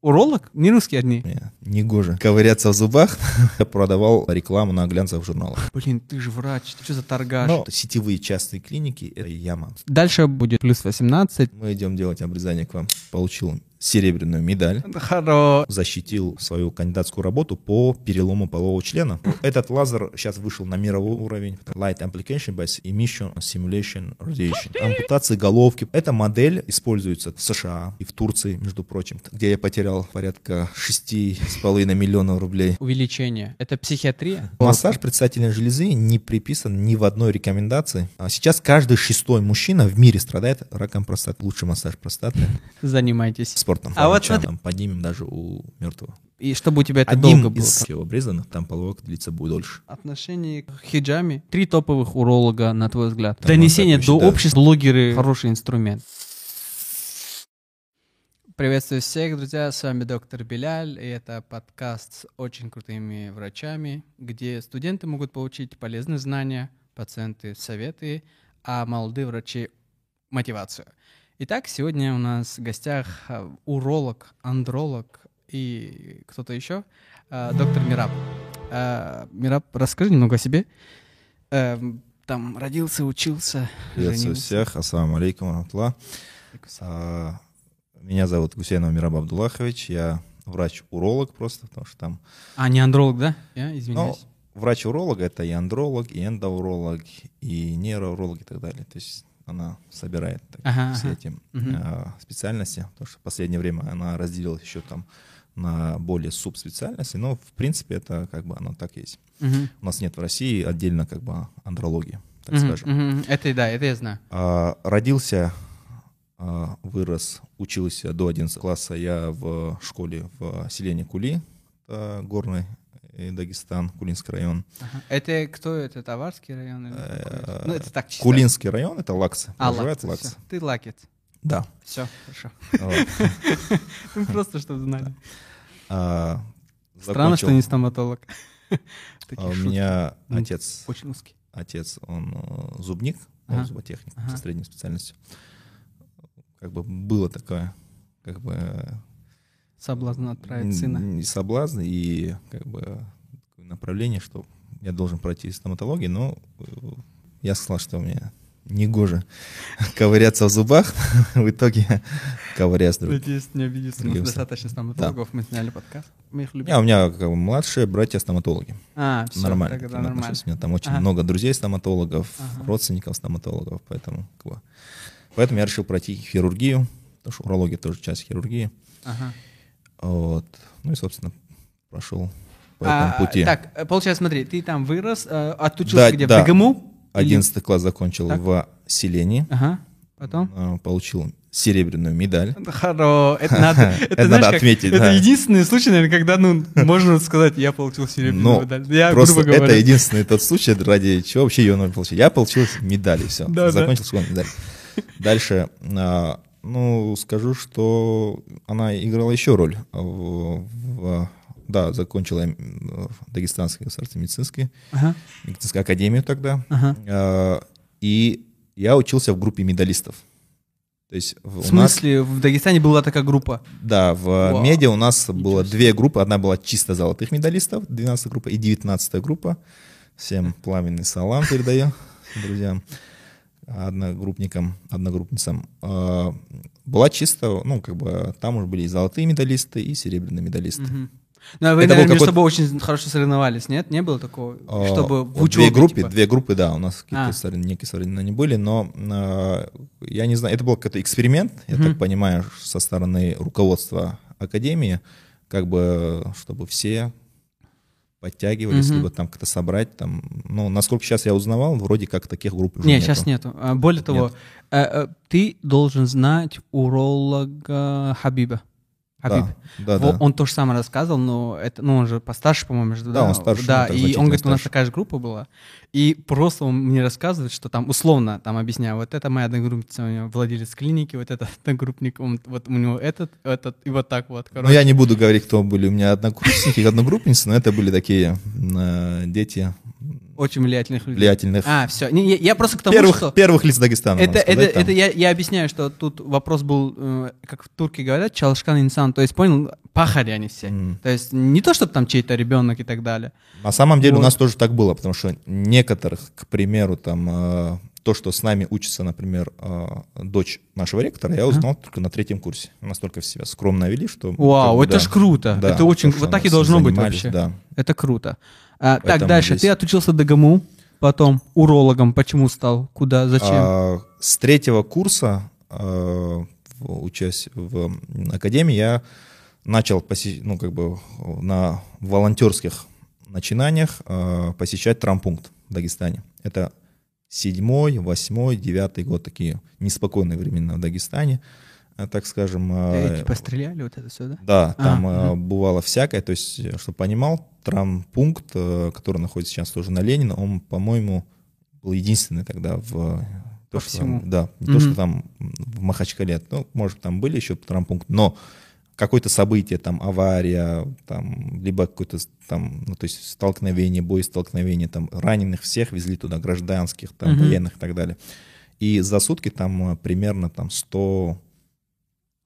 уролог? Не русские одни? Мне негоже ковыряться в зубах. Продавал рекламу на глянцевых журналах. Блин, ты же врач, ты что за торгаш? Но сетевые частные клиники — это яма. Дальше будет плюс 18. Мы идем делать обрезание к вам. Получил серебряную медаль. Хоро. Защитил свою кандидатскую работу по перелому полового члена. Этот лазер сейчас вышел на мировой уровень. Light Application Based Emission Simulation Radiation. Ампутация головки. Эта модель используется в США и в Турции, между прочим, где я потерял порядка 6,5 миллионов рублей. Увеличение. Это психиатрия? Массаж предстательной железы не приписан ни в одной рекомендации. А сейчас каждый шестой мужчина в мире страдает раком простаты. Лучший массаж простаты Занимайтесь. Спортом. А вот Там поднимем даже у мертвого. И чтобы у тебя это Одним долго было. из обрезанных, там половок длится будет дольше. Отношение к хиджаме. Три топовых уролога, на твой взгляд. Да, Донесение до да. общества. Блогеры — хороший инструмент. Приветствую всех, друзья. С вами доктор Беляль, и это подкаст с очень крутыми врачами, где студенты могут получить полезные знания, пациенты — советы, а молодые врачи — мотивацию. Итак, сегодня у нас в гостях а, уролог, андролог и кто-то еще, а, доктор Мираб. А, Мираб, расскажи немного о себе. Там родился, учился, Приветствую женился. всех. Ассаламу алейкум. рахматуллах. А, Меня зовут Гусейнов Мираб Абдуллахович. Я врач-уролог просто, потому что там... А, не андролог, да? Я Ну, извиняюсь. врач-уролог — это и андролог, и эндоуролог, и нейроуролог и так далее. То есть она собирает так, Ага, все ага. эти Мгм. а, специальности, потому что в последнее время она разделилась еще там на более субспециальности, но в принципе это как бы оно так есть. Мгм. У нас нет в России отдельно как бы андрологии, так Мгм, скажем. мгм. Это да, это я знаю. А, родился, а, вырос, учился до 11 класса я в школе в селении Кули, это горный э, Дагестан, Кулинский район. Ага. Это кто? Это Таварский район? или Э? Ну, это так чисто. Кулинский район, это Лаксы. А, Лаксы. всё. Ты лакет. Да. Все, хорошо. Ну, Просто чтобы знали. А, Странно, что не стоматолог. а, У меня Ну, отец, Очень узкий. отец, он э, зубник, Ага. зуботехник со средней специальностью. Как бы было такое, как бы Соблазн отправить сына. не соблазн и как бы направление, что я должен пройти стоматологию, но э, я сказал, что мне негоже ковыряться в зубах, в итоге с другим. Надеюсь, не обидится. У нас достаточно стоматологов. Мы сняли подкаст. Мы их любим. У меня как бы младшие братья стоматологи. А, все, нормально. тогда нормально. У меня там очень много друзей стоматологов, родственников стоматологов, поэтому поэтому я решил пройти хирургию, потому что урология тоже часть хирургии. Ага. Вот. Ну и, собственно, прошел по А, этому пути. Так, э, получается, смотри, ты там вырос, э, отучился Да, где? да. В? Или- 11 класс закончил Так. в селении, Ага. Потом? а, получил серебряную медаль. Хоро, это надо, это, Это знаешь, надо как- отметить, Это да. единственный случай, наверное, когда, ну, можно сказать, я получил серебряную Но медаль. Я, Просто грубо это говоря. единственный тот случай, ради чего вообще ее надо получить. Я получил медаль, и все. Да, да. Закончил школу медаль. Дальше, а, ну, скажу, что она играла еще роль. в- в- да, закончила м, Дагестанский государственный медицинский, Ага, медицинскую академию тогда. ага. А, И я учился в группе медалистов. То есть в- у нас, смысле, в Дагестане была такая группа? да, в Вау. медиа у нас было себе. две группы. Одна была чисто золотых медалистов, 12 группа, и 19 группа. Всем пламенный салам передаю друзьям, одногруппникам, одногруппницам. А, Была чисто, ну, как бы, там уже были и золотые медалисты, и серебряные медалисты. Мгм. Ну, а вы, Это наверное, между собой очень хорошо соревновались, нет? Не было такого? А, Чтобы в учебе, две группы, типа? две группы, да, у нас А. какие-то сорев- некие соревнования были, но а, я не знаю, это был какой-то эксперимент, я Мгм. так понимаю, со стороны руководства академии, как бы, чтобы все подтягивались, Мгм. либо там как-то собрать, там, ну, насколько сейчас я узнавал, вроде как таких групп уже Не, нету. сейчас нету. А, Более того, Нет. э, э, ты должен знать уролога Хабиба. Хабиб. Да, да, Во- да. Он то же самое рассказывал, но это, ну, он же постарше, по-моему, же, Да, он старше, Да, ну, и он говорит, у нас старше. такая же группа была. И просто он мне рассказывает, что там, условно, там объясняю, вот это моя одногруппница, у него владелец клиники, вот этот одногруппник, он, вот у него этот, этот, и вот так вот, Ну, короче. я не буду говорить, кто были у меня однокурсники, одногруппницы, но это были такие э, дети Очень влиятельных людей. влиятельных А, все. Не, я, я просто к тому, первых, что... первых лиц Дагестана. Это, это, сказать, там. это я, я объясняю, что тут вопрос был, э, как в турке говорят, чалшкан инсан, то есть понял, пахари они все. М. То есть не то, чтобы там чей-то ребенок и так далее. На самом деле Вот. у нас тоже так было, потому что некоторых, к примеру, там э, то, что с нами учится, например, э, дочь нашего ректора, я узнал только на третьем курсе. Настолько в себя скромно вели, что... Вау, как бы, это да. ж круто. Да, это очень, вот так и должно быть вообще. Да. Это круто. А, так, дальше. здесь- Ты отучился до ГМУ, потом урологом. Почему стал? Куда? Зачем? А, с третьего курса, в- учась в академии, я начал поси- ну, как бы на волонтерских начинаниях э, посещать травмпункт в Дагестане. Это седьмой, восьмой, девятый год, такие неспокойные времена в Дагестане, э, так скажем. э, Эти постреляли, вот это все, да? Да, А, там э, мгм. бывало всякое, то есть, чтобы понимал, травмпункт, э, который находится сейчас тоже на Ленина, он, по-моему, был единственный тогда в... По то, что всему. там- да, не то, Мгм. что там в Махачкале, ну, может, там были еще травмпункты, но какое-то событие, там, авария, там, либо какое-то там, ну, то есть столкновение, боестолкновение, там, раненых всех везли туда, гражданских, там, Мгм. военных и так далее. И за сутки там э, примерно там 100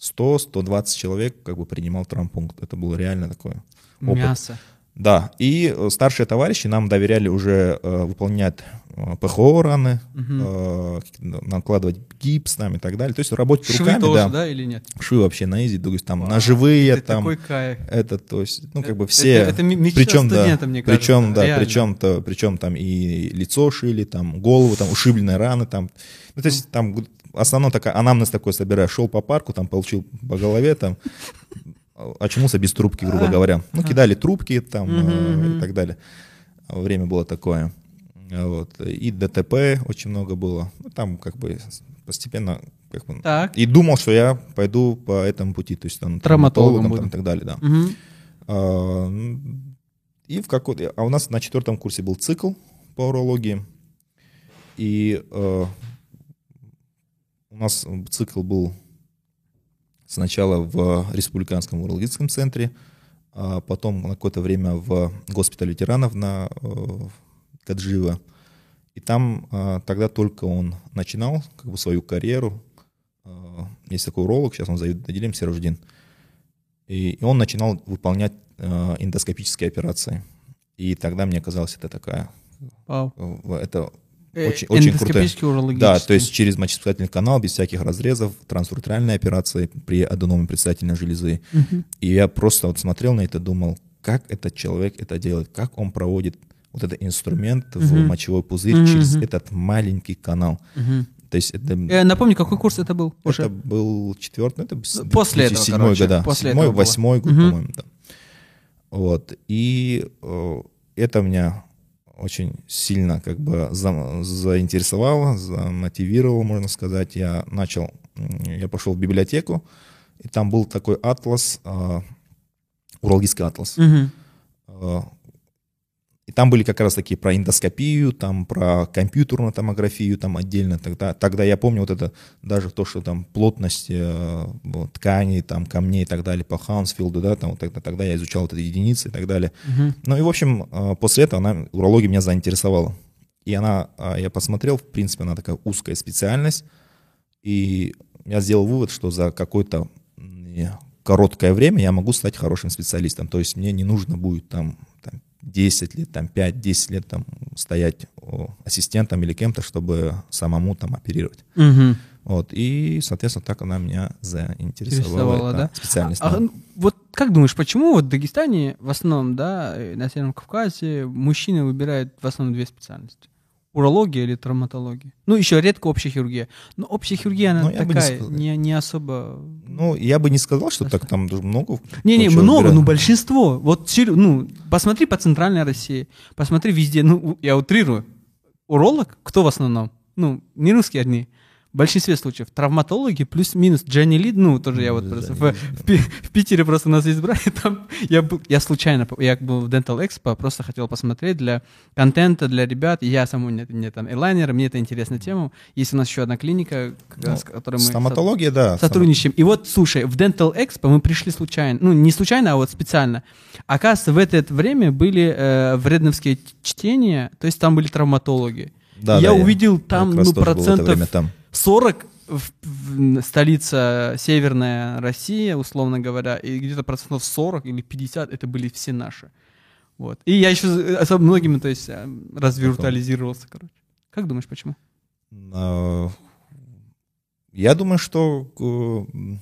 100-120 человек как бы принимал травмпункт. Это было реально такое. опыт. Мясо. Да, и э, старшие товарищи нам доверяли уже э, выполнять э, ПХО раны, Мгм. э, накладывать гипс там и так далее. То есть работать Швы руками, тоже, да. да. или нет? Швы вообще на изи, то есть там Вау, ножевые, Это там такой кайф. это, то есть, ну, как бы Это- все. это ми- мечта причем, да, студента, мне кажется, причем, да, реально. причем, то, причем там и лицо шили, там голову, там ушибленные раны, там. Ну, то есть там г- основном такая анамнез такой собираю. Шел по парку, там получил по голове, там очнулся без трубки, грубо говоря. Ну, кидали трубки там э, и так далее. Время было такое. Вот. И ДТП очень много было. Ну, там как бы постепенно как бы, Так. и думал, что я пойду по этому пути, то есть там Травматологом там, и так далее, да. А, И в какой а у нас на четвертом курсе был цикл по урологии, и э, у нас цикл был сначала в республиканском урологическом центре, а потом на какое-то время в госпитале ветеранов на э, Каджиево. И там а, тогда только он начинал как бы свою карьеру. А, Есть такой уролог, сейчас он зовет отделением Серуждин. И, и он начинал выполнять э, эндоскопические операции. И тогда мне казалось, это такая, Вау. э, это Э, очень, очень урологический. Да, то есть через мочеиспускательный канал, без всяких разрезов, трансуретральные операции при аденоме предстательной железы. Мгм. И я просто вот смотрел на это, думал, как этот человек это делает, как он проводит вот этот инструмент в Мгм. мочевой пузырь Мгм, через этот маленький канал. Мгм. То есть это, Э, Напомни, какой курс это был? Уже? это был четвертый, ну, это Ну, после этого, седьмой короче, год, да, после седьмой, этого восьмой год, Мгм. по-моему, да. Вот, и э, это меня очень сильно как бы за- заинтересовало, замотивировало, можно сказать. Я начал, я пошел в библиотеку, и там был такой атлас, э, урологический атлас. Мгм. И там были как раз таки про эндоскопию, там про компьютерную томографию, там отдельно. Тогда, тогда я помню вот это, даже то, что там плотность э, вот, тканей, там камней и так далее по Хаунсфилду, да, там вот тогда, тогда я изучал вот эти единицы и так далее. Мгм. Ну и, в общем, э, после этого она, урология меня заинтересовала. И она, э, я посмотрел, в принципе, она такая узкая специальность. И я сделал вывод, что за какое-то м, короткое время я могу стать хорошим специалистом. То есть мне не нужно будет там 10 лет, там 5-10 лет там стоять ассистентом или кем-то, чтобы самому там оперировать. Мгм. Вот. И, соответственно, так она меня заинтересовала. Да? Специальность. А, ну, вот как думаешь, почему вот в Дагестане в основном, да, и на Северном Кавказе мужчины выбирают в основном две специальности? Урология или травматология? Ну, еще редко общая хирургия. Но общая хирургия, она Ну, не такая, сказал. не, не особо... Ну, я бы не сказал, что так там много. Не-не, много, но большинство. Вот, ну, посмотри по центральной России, посмотри везде, ну, я утрирую. Уролог, кто в основном? Ну, не русские одни. В большинстве случаев травматологи плюс-минус Джонни Ли, ну, тоже я вот просто в, в в Питере просто нас есть брат, и там я был, я случайно, я был в Dental Expo, просто хотел посмотреть для контента, для ребят, и я сам, мне, мне там элайнер, мне это интересная тема. Есть у нас еще одна клиника, Ну, с которой мы... Стоматология, да. Сотрудничаем. И вот, слушай, в Dental Expo мы пришли случайно, ну, не случайно, а вот специально. Оказывается, в это время были э, вредновские чтения, то есть там были травматологи. Да, я да, увидел я там, ну, процентов там. 40 в- в- столица северная Россия, условно говоря, и где-то процентов 40 или 50 это были все наши. Вот. И я еще з- особо многими, то есть, э, развиртуализировался, короче. Как думаешь, почему? А, Я думаю, что э,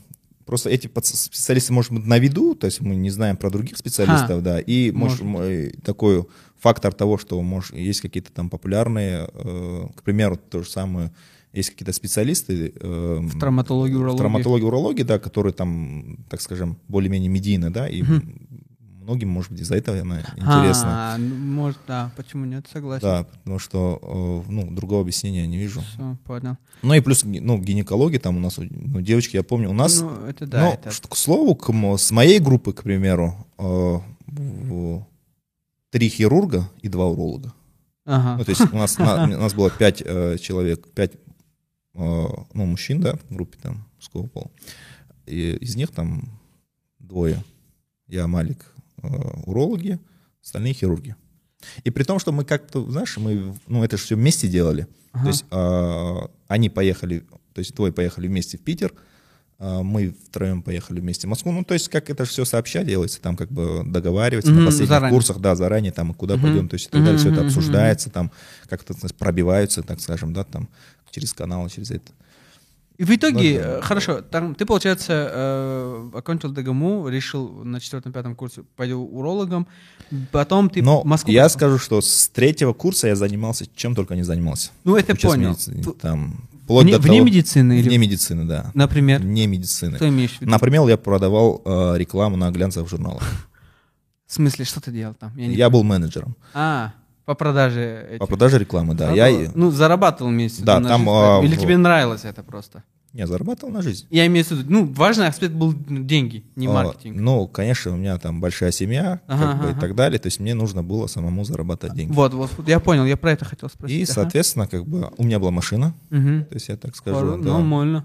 просто эти специалисты, может быть, на виду, то есть мы не знаем про других специалистов, да, и может, Может э, такой фактор того, что может, есть какие-то там популярные, э, к примеру, то же самое, есть какие-то специалисты э, В травматологии, в урологии. травматологии, урологии, да, которые там, так скажем, более-менее медийны, да, и многим, может быть, из-за этого она интересна. А, может, да, почему нет, согласен. Да, потому что, э, ну, другого объяснения я не вижу. Всё, понял. Ну и плюс, ну, гинекология там у нас, ну, девочки, я помню, у нас, Ну, это да, ну, это... к слову, к с моей группы, к примеру, э, в- три хирурга и два уролога. Ага. Ну, то есть у нас, на- у нас было пять э, человек, пять, ну, мужчин, да, в группе там, мужского пола. И из них там двое, я, Малик, э, урологи, остальные хирурги. И при том, что мы как-то, знаешь, мы, ну, это же все вместе делали. Ага. То есть э, они поехали, то есть двое поехали вместе в Питер, э, мы втроем поехали вместе в Москву. Ну, то есть как это все сообща делается, там как бы договаривается Мгм, на последних заранее. курсах, да, заранее там, и куда Мгм. пойдем, то есть и так далее, все это обсуждается, там как-то пробиваются, так скажем, да, там через каналы, через это. И в итоге, Ну, да. э, хорошо, там, ты, получается, э, окончил ДГМУ, решил на четвертом-пятом курсе пойду урологом, потом ты Но в Москву... я скажу, что с третьего курса я занимался чем только не занимался. Ну, это Учась в понял. медицине, Т- Там, вплоть Вне, до вне того- медицины или... Вне медицины, да. Например, Вне медицины. что имеешь в виду? Например, я продавал э, рекламу на глянцевых журналах. В смысле, что ты делал там? Я не- Я был менеджером А, по продаже этих. по продаже рекламы, да. Работал? Я Ну, зарабатывал вместе. Да, там, а, Или тебе нравилось это просто? не зарабатывал на жизнь. Я имею в виду, ну, важный аспект был деньги, не А, маркетинг. Ну, конечно, у меня там большая семья Ага, как бы, ага. и так далее. То есть мне нужно было самому зарабатывать деньги. Вот, вот, я понял, я про это хотел спросить. И, Ага. соответственно, как бы у меня была машина, Мгм. то есть я так скажу, Хоро- да. Нормально.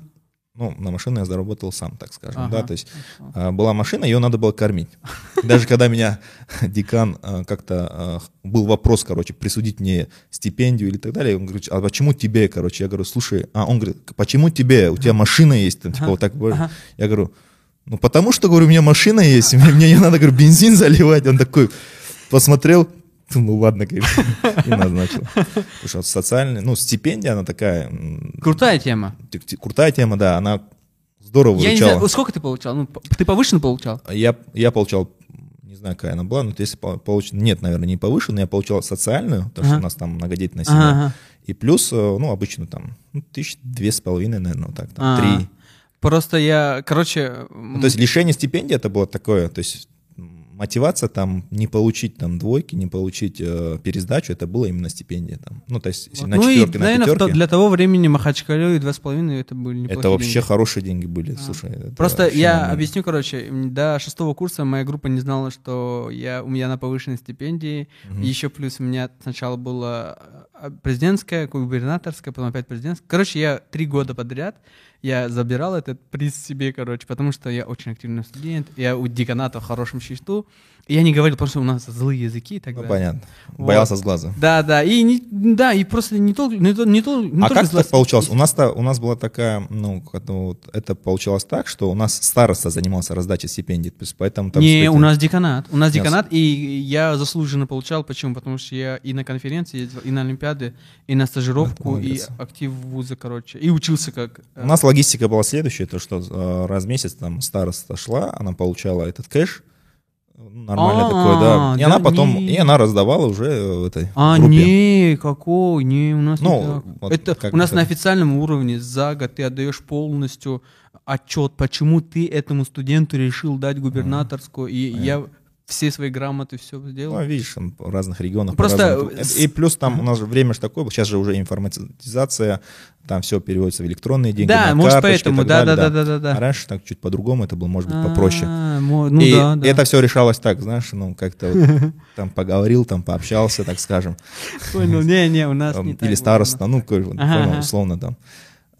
Ну, на машину я заработал сам, так скажем, Ага, да, то есть хорошо. а, была машина, ее надо было кормить. Даже когда меня декан а, как-то а, был вопрос, короче, присудить мне стипендию или так далее, он говорит, а почему тебе, короче, я говорю, слушай, а он говорит, почему тебе, у тебя машина есть, там, типа вот так, ага. я говорю, ну потому что, говорю, у меня машина есть, мне, мне не надо, говорю, бензин заливать, он такой посмотрел, ну ладно, говорит, и назначил. Потому что социальная, ну, стипендия, она такая, Крутая тема. крутая тема, да, она здорово Я не знаю, сколько ты получал? Ну, ты повышенно получал? Я, я получал, не знаю, какая она была, но если по- получ... нет, наверное, не повышенную, я получал социальную, потому что у нас там многодетельная семья. Ага. И плюс, э, ну, обычно там, ну, тысяч две с половиной, наверное, вот так, там, А, три. Просто я, короче... Ну, то есть лишение стипендии это было такое, то есть мотивация там не получить там двойки, не получить э, пересдачу, это было именно стипендия там. Ну, то есть если на ну и, четверке, на наверное, пятерке, для того времени Махачкале и два с половиной это были неплохие это вообще деньги. хорошие деньги были, А. слушай. Просто я нормально. объясню, короче, до шестого курса моя группа не знала, что я, у меня на повышенной стипендии. Мгм. Еще плюс у меня сначала была э, президентская, губернаторская, потом опять президентская. Короче, я три года подряд я забирал этот приз себе, короче, потому что я очень активный студент, я у деканата в хорошем счету. Я не говорил, потому что у нас злые языки и так Ну, далее. понятно. Вот. Боялся с глаза. Да, да, и не, да, и просто не только, не, то- не, то- не а как так получалось? У нас-то, у нас была такая, ну, вот это получалось так, что у нас староста занимался раздачей стипендий, то есть поэтому там... Не, у нас деканат. У нас Нет. деканат, и я заслуженно получал. Почему? Потому что я и на конференции и на Олимпиады, и на стажировку, и актив вуза, короче. И учился как... э, У нас логистика была следующая, то что э, раз в месяц там староста шла, она получала этот кэш, нормально А, такое, да, и да она потом, и она раздавала уже э, в этой А, не, какой, не, у нас Ну, Это у нас на официальном уровне за год ты отдаешь полностью отчет, почему ты этому студенту решил дать губернаторскую, и я все свои грамоты все сделал. Ну, видишь, там в разных регионах. Просто, э, с- И плюс там у нас же время же такое, сейчас же уже информатизация, там все переводится в электронные деньги, Да, на может, поэтому, да, да, да, да, да, А да. раньше так чуть по-другому, это было, может быть, попроще. А, мо- Ну и да, да. это все решалось так, знаешь, ну, как-то вот там поговорил, там пообщался, так скажем. Понял, не, не, у нас не или староста, ну, условно там.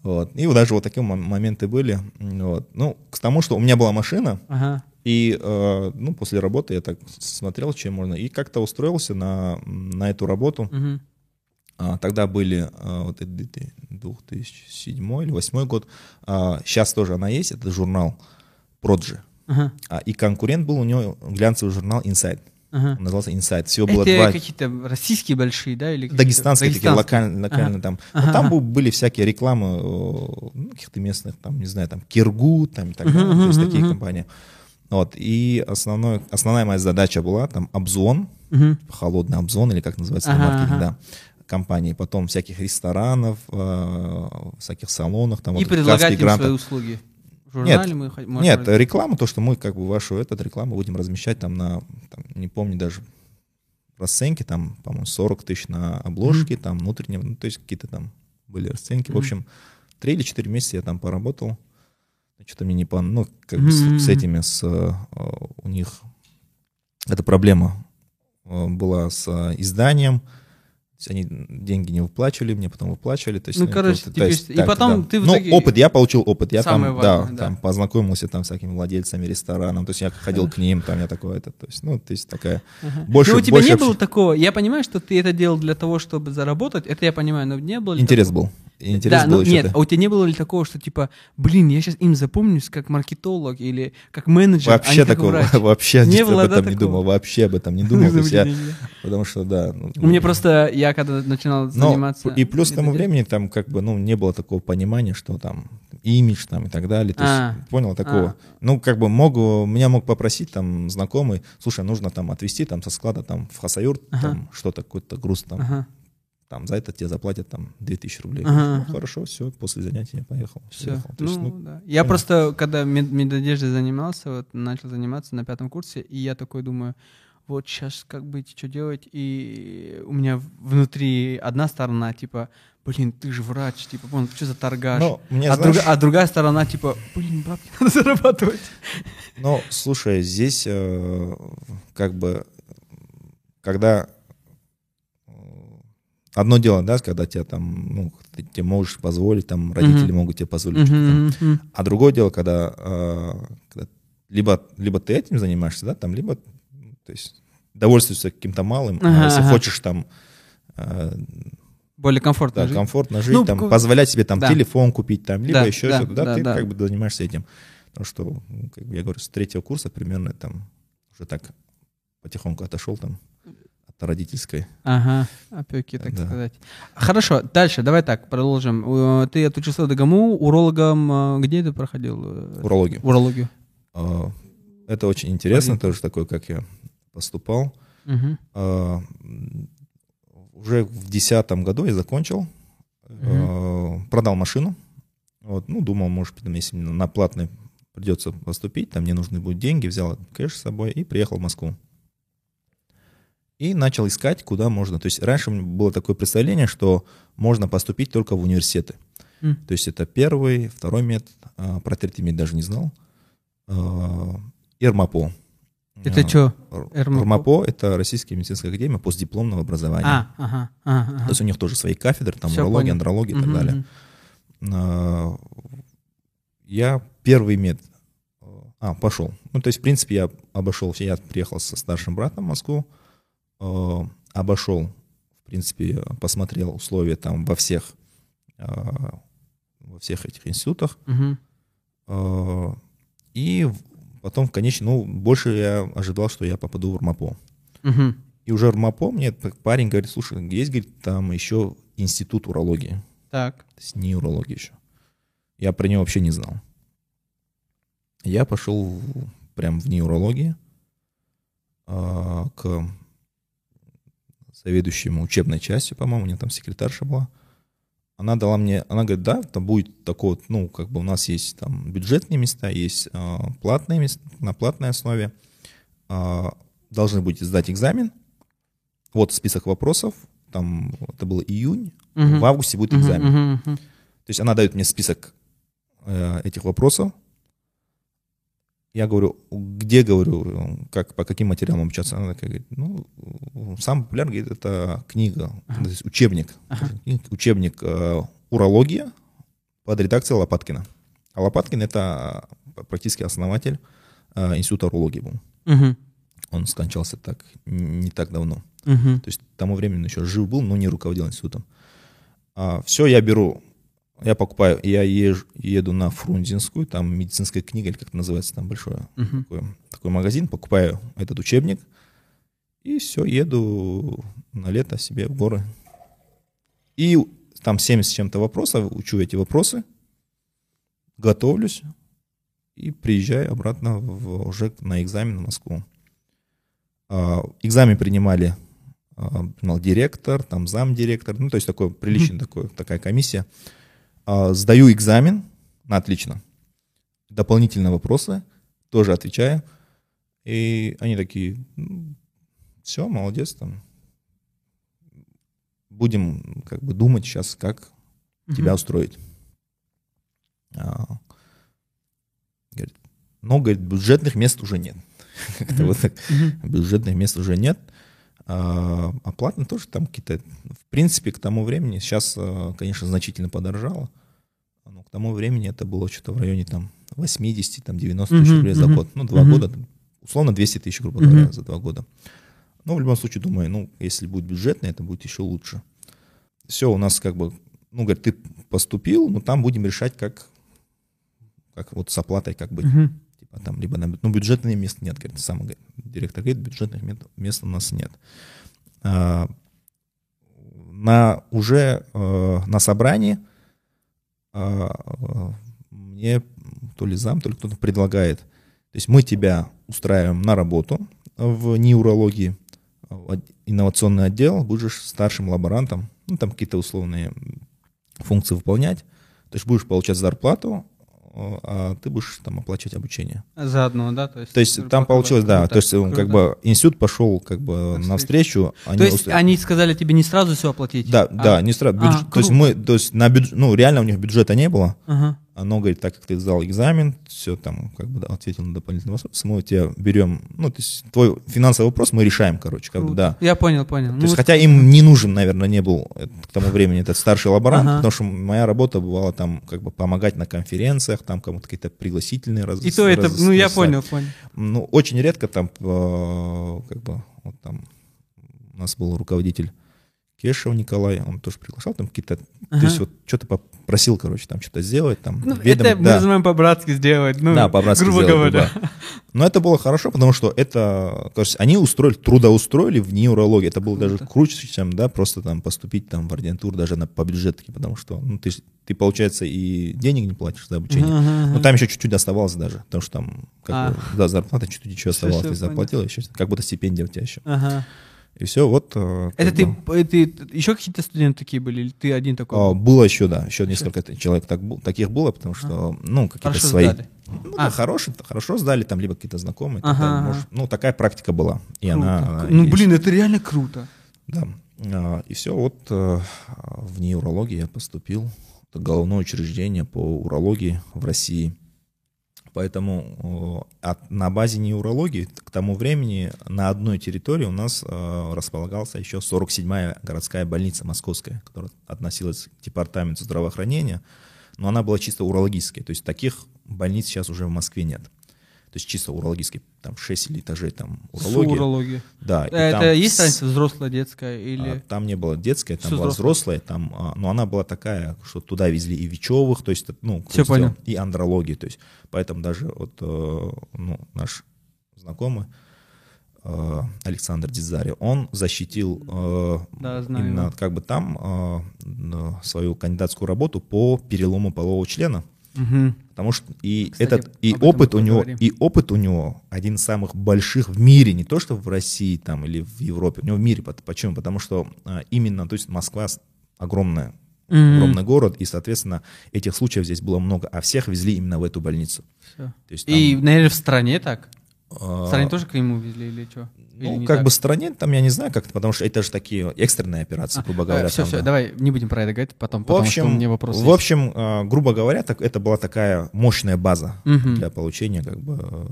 Вот. И вот даже вот такие мом- моменты были. Вот. Ну, к тому, что у меня была машина, Ага. И э, ну, после работы я так смотрел, чем можно, и как-то устроился на, на эту работу. А, тогда были а, вот это 2007 или 2008 год. А, сейчас тоже она есть, это журнал Проджи. Ага. А, и конкурент был у него глянцевый журнал Inside. Ага. Он назывался Inside. Всего было Это два... какие-то российские большие, да? Или какие-то Дагестанские такие дагестанские? локальные, локальные там. Ага, там ага. бу- были всякие рекламы э, ну, каких-то местных, там, не знаю, там, Киргу, там, и так Мгм, далее. То есть мгм, такие мгм. компании. Вот. И основной, основная моя задача была там обзон, Мгм. холодный обзон, или как называется Ага, на маркетинг, ага. да, компании. Потом всяких ресторанов, э, всяких салонах. Там, И вот предлагать им Грант. свои услуги. В журнале мы хо- можем Нет, реклама, то, что мы как бы вашу этот рекламу будем размещать там на, там, не помню даже расценки, там, по-моему, 40 тысяч на обложке, там внутренние, ну, то есть какие-то там были расценки. В Мгм. общем, три или четыре месяца я там поработал. Что-то мне не по... Ну, как бы Мгм. с, с этими, с... э, у них эта проблема э, была с э, изданием. То есть они деньги не выплачивали, мне потом выплачивали. То есть, Ну, короче, то типа, есть, и так, потом да. ты в Ну, итоге- опыт, я получил опыт. Я Самое там, да, важное, да. там познакомился там с всякими владельцами ресторанов. То есть я ходил к ним, там я такой, это, то есть, ну, то есть такая... Ага. Больше, но у тебя больше не было такого, я понимаю, что ты это делал для того, чтобы заработать, это я понимаю, но не было Интерес такого? был. Интерес да, был ну, нет, а у тебя не было ли такого, что типа, блин, я сейчас им запомнюсь как маркетолог или как менеджер, а Вообще не как такого, врач? вообще Не об было, да, этом не такого? думал, вообще об этом не думал. то есть я- потому что, да. ну, У меня просто, я когда начинал Но заниматься... и плюс к тому времени там как бы, ну, не было такого понимания, что там имидж там и так далее. То А. есть, понял, такого. А. Ну, как бы мог, меня мог попросить там знакомый, слушай, нужно там отвезти там со склада там в Хасаюрт, Ага. там что-то, какой-то груз там, Ага, там за это тебе заплатят там 2000 рублей. Ага, Ну, хорошо, все, после занятия я поехал. все. приехал. То есть, Ну, ну, да. Я да. просто, когда мед- медодеждой занимался, вот начал заниматься на пятом курсе, и я такой думаю, вот сейчас как быть, что делать, и у меня внутри одна сторона, типа, блин, ты же врач, типа, понял, что за торгаш? Ну, мне, а, знаешь, друга- а другая сторона, типа, блин, бабки надо зарабатывать. Ну, слушай, здесь э, как бы, когда одно дело, да, когда тебя там, ну, ты тебе можешь позволить, там, родители Мгм. могут тебе позволить. Мгм, мгм. а другое дело, когда, э, когда либо, либо ты этим занимаешься, да, там, либо, то есть, довольствуешься каким-то малым, Ага, а если ага. хочешь там э, Более комфортно да, жить. комфортно жить, Ну, там, ку- позволять себе там да. телефон купить, там, либо Да, еще да, что-то, да, да, ты да. как бы занимаешься этим. Потому что, ну, как бы я говорю, с третьего курса примерно там уже так потихоньку отошел там родительской. Ага, опеки, так Да. сказать. Хорошо, дальше, давай так, продолжим. Э, Ты отучился ДГМУ, урологом, э, где ты проходил? э, Урологию. Урологию. А, Это очень интересно, Блин. тоже такое, как я поступал. М, Уже в десятом году я закончил, а, продал машину. Вот, ну, думал, может быть, если мне на платный придется поступить, там мне нужны будут деньги, взял кэш с собой и приехал в Москву. И начал искать, куда можно. То есть раньше было такое представление, что можно поступить только в университеты. М. То есть это первый, второй метод, а, про третий метод даже не знал. А, ИРМАПО. Это А, что? Р- РМАПО? РМАПО — это Российская медицинская академия постдипломного образования. А, ага, ага. То есть у них тоже свои кафедры, там Всё урология, понял. андрология и так Мгм, далее. А, Я первый мед... А, пошел. Ну, то есть, в принципе, я обошел, все. я приехал со старшим братом в Москву, а, обошел, в принципе, посмотрел условия там во всех, а, во всех этих институтах, а, и потом, в конечном, ну, больше я ожидал, что я попаду в РМАПО. Мгм. И уже в РМАПО мне парень говорит, слушай, есть, говорит, там еще институт урологии. Так. То есть не урология еще. Я про него вообще не знал. Я пошел прям в неурологии к заведующему учебной частью, по-моему, у нее там секретарша была. Она дала мне, она говорит, да, там будет такой, вот, ну, как бы у нас есть там бюджетные места, есть а, платные места, на платной основе. А, должны будете сдать экзамен. Вот список вопросов. Там это был июнь. Мгм. В августе будет экзамен. мгм, мгм. То есть она дает мне список э, этих вопросов. Я говорю, где, говорю, как, по каким материалам обучаться? Она такая говорит, ну, самый популярный, говорит, это книга, то есть учебник. Учебник э, «Урология» под редакцией Лопаткина. А Лопаткин — это практически основатель э, Института урологии был. Мгм. Он скончался так, не так давно. Мгм. То есть к тому времени он еще жив был, но не руководил институтом. все, я беру, я покупаю, я езж- еду на Фрунзенскую, там медицинская книга, или как это называется, там большой Мгм. такой, такой магазин, покупаю этот учебник, и все, еду на лето себе в горы. И там 70 с чем-то вопросов, учу эти вопросы, готовлюсь и приезжаю обратно в- уже на экзамен в Москву. А, Экзамен принимали а, принимал директор, там замдиректор, ну, то есть такой приличный такой, такая комиссия. А, Сдаю экзамен на отлично. Дополнительные вопросы тоже отвечаю. И они такие, все, молодец, там. Будем как бы думать сейчас, как тебя устроить. А, говорит, но, говорит, бюджетных мест уже нет. Как-то вот так. Бюджетных мест уже нет. А, Оплата тоже там какие-то... В принципе, к тому времени, сейчас, а, конечно, значительно подорожало. Но к тому времени это было что-то в районе там 80, там 90 тысяч рублей за год. Ну, два года, условно 200 тысяч, грубо говоря, за два года. Но в любом случае, думаю, ну, если будет бюджетный, это будет еще лучше. Все, у нас как бы, ну, говорит, ты поступил, но там будем решать, как, как вот с оплатой как быть. Типа там либо на, ну, бюджетных мест нет, говорит, сам говорит, директор говорит, бюджетных мест у нас нет. А, на уже э, на собрании а, э, мне то ли зам, то ли кто-то предлагает, то есть мы тебя устраиваем на работу в неурологии, инновационный отдел, будешь старшим лаборантом, ну там какие-то условные функции выполнять, то есть будешь получать зарплату, а ты будешь там оплачивать обучение. Заодно, да? То есть, То есть там получилось, да, то есть он как бы институт пошел как бы Навстречу. они То есть устро- они сказали тебе не сразу все оплатить? Да, а- да, не сразу. А, Бюдж- то есть мы, то есть на бюдж... ну реально у них бюджета не было. Ага. Оно говорит, так как ты сдал экзамен, все там как бы да, ответил на дополнительный вопрос, мы тебя берем, ну то есть твой финансовый вопрос мы решаем, короче, как бы да. Я понял, понял. Ну То есть, вот- хотя им не нужен, наверное, не был э, к тому времени этот старший лаборант, Ага. потому что моя работа бывала там как бы помогать на конференциях, там кому-то какие-то пригласительные раз, И то это, раз- ну я понял, понял. Ну, очень редко там, э, как бы, вот там у нас был руководитель Кешев Николай, он тоже приглашал там какие-то, то Ага. есть вот что-то попросил, короче, там что-то сделать, там, Ну, ведомо- это мы да. называем по-братски сделать, ну, Да, по-братски грубо сделали, говоря. да. Но это было хорошо, потому что это, то есть они устроили, трудоустроили в неурологии. Это было даже круче, чем, да, просто там поступить там в ординатуру даже на, по бюджетке, потому что, ну, ты, ты, получается, и денег не платишь за обучение. Ага, ага, Ну, там еще чуть-чуть оставалось даже, потому что там, как А. бы, да, зарплата чуть-чуть еще всё, ты заплатил, еще, как будто стипендия у тебя еще. Ага. И все, вот. э, Это ты, бы, э, ты, еще какие-то студенты такие были, или ты один такой? а, был? было еще, да, еще несколько т- человек так, таких было, потому что, ну, какие-то Хорошо свои. сдали. Ну, А. да, хорошие, хорошо сдали, там, либо какие-то знакомые. Ага, тогда, может, ну, такая практика была. И Круто. она Ну, есть. блин, это реально круто. Да. А, И все, вот э, в неурологии я поступил. Это головное учреждение по урологии в России. Поэтому от- на базе неурологии к тому времени на одной территории у нас э, располагался еще 47-я городская больница московская, которая относилась к департаменту здравоохранения, но она была чисто урологической. То есть таких больниц сейчас уже в Москве нет. То есть чисто урологический, там 6 или этажей там урология. Урология. Да, и Это там есть разница взрослая, детская или... а, Там не было детская, там Всё была взрослая, там, а, но она была такая, что туда везли и Вечевых, то есть, ну, кто сделал, и андрологии, то есть, поэтому даже вот, э, ну, наш знакомый э, Александр Дизари, он защитил э, Да, знаю именно как бы там свою кандидатскую работу по перелому полового члена, Мгм. Потому что и Кстати, этот и опыт у него и опыт у него один из самых больших в мире, не то что в России там или в Европе, у него в мире. Почему? Потому что а, именно, то есть Москва огромная, Мгм. огромный город, и соответственно этих случаев здесь было много, а всех везли именно в эту больницу. Всё. То есть И, там, наверное, в стране так? а, В стране тоже к нему везли или что? Ну как бы в стране там я не знаю как, потому что это же такие экстренные операции, грубо говоря. все, там, все, да. А, давай не будем про это говорить потом, В общем, что у меня вопрос в общем, а, грубо говоря, так, это была такая мощная база Мгм. для получения как бы э,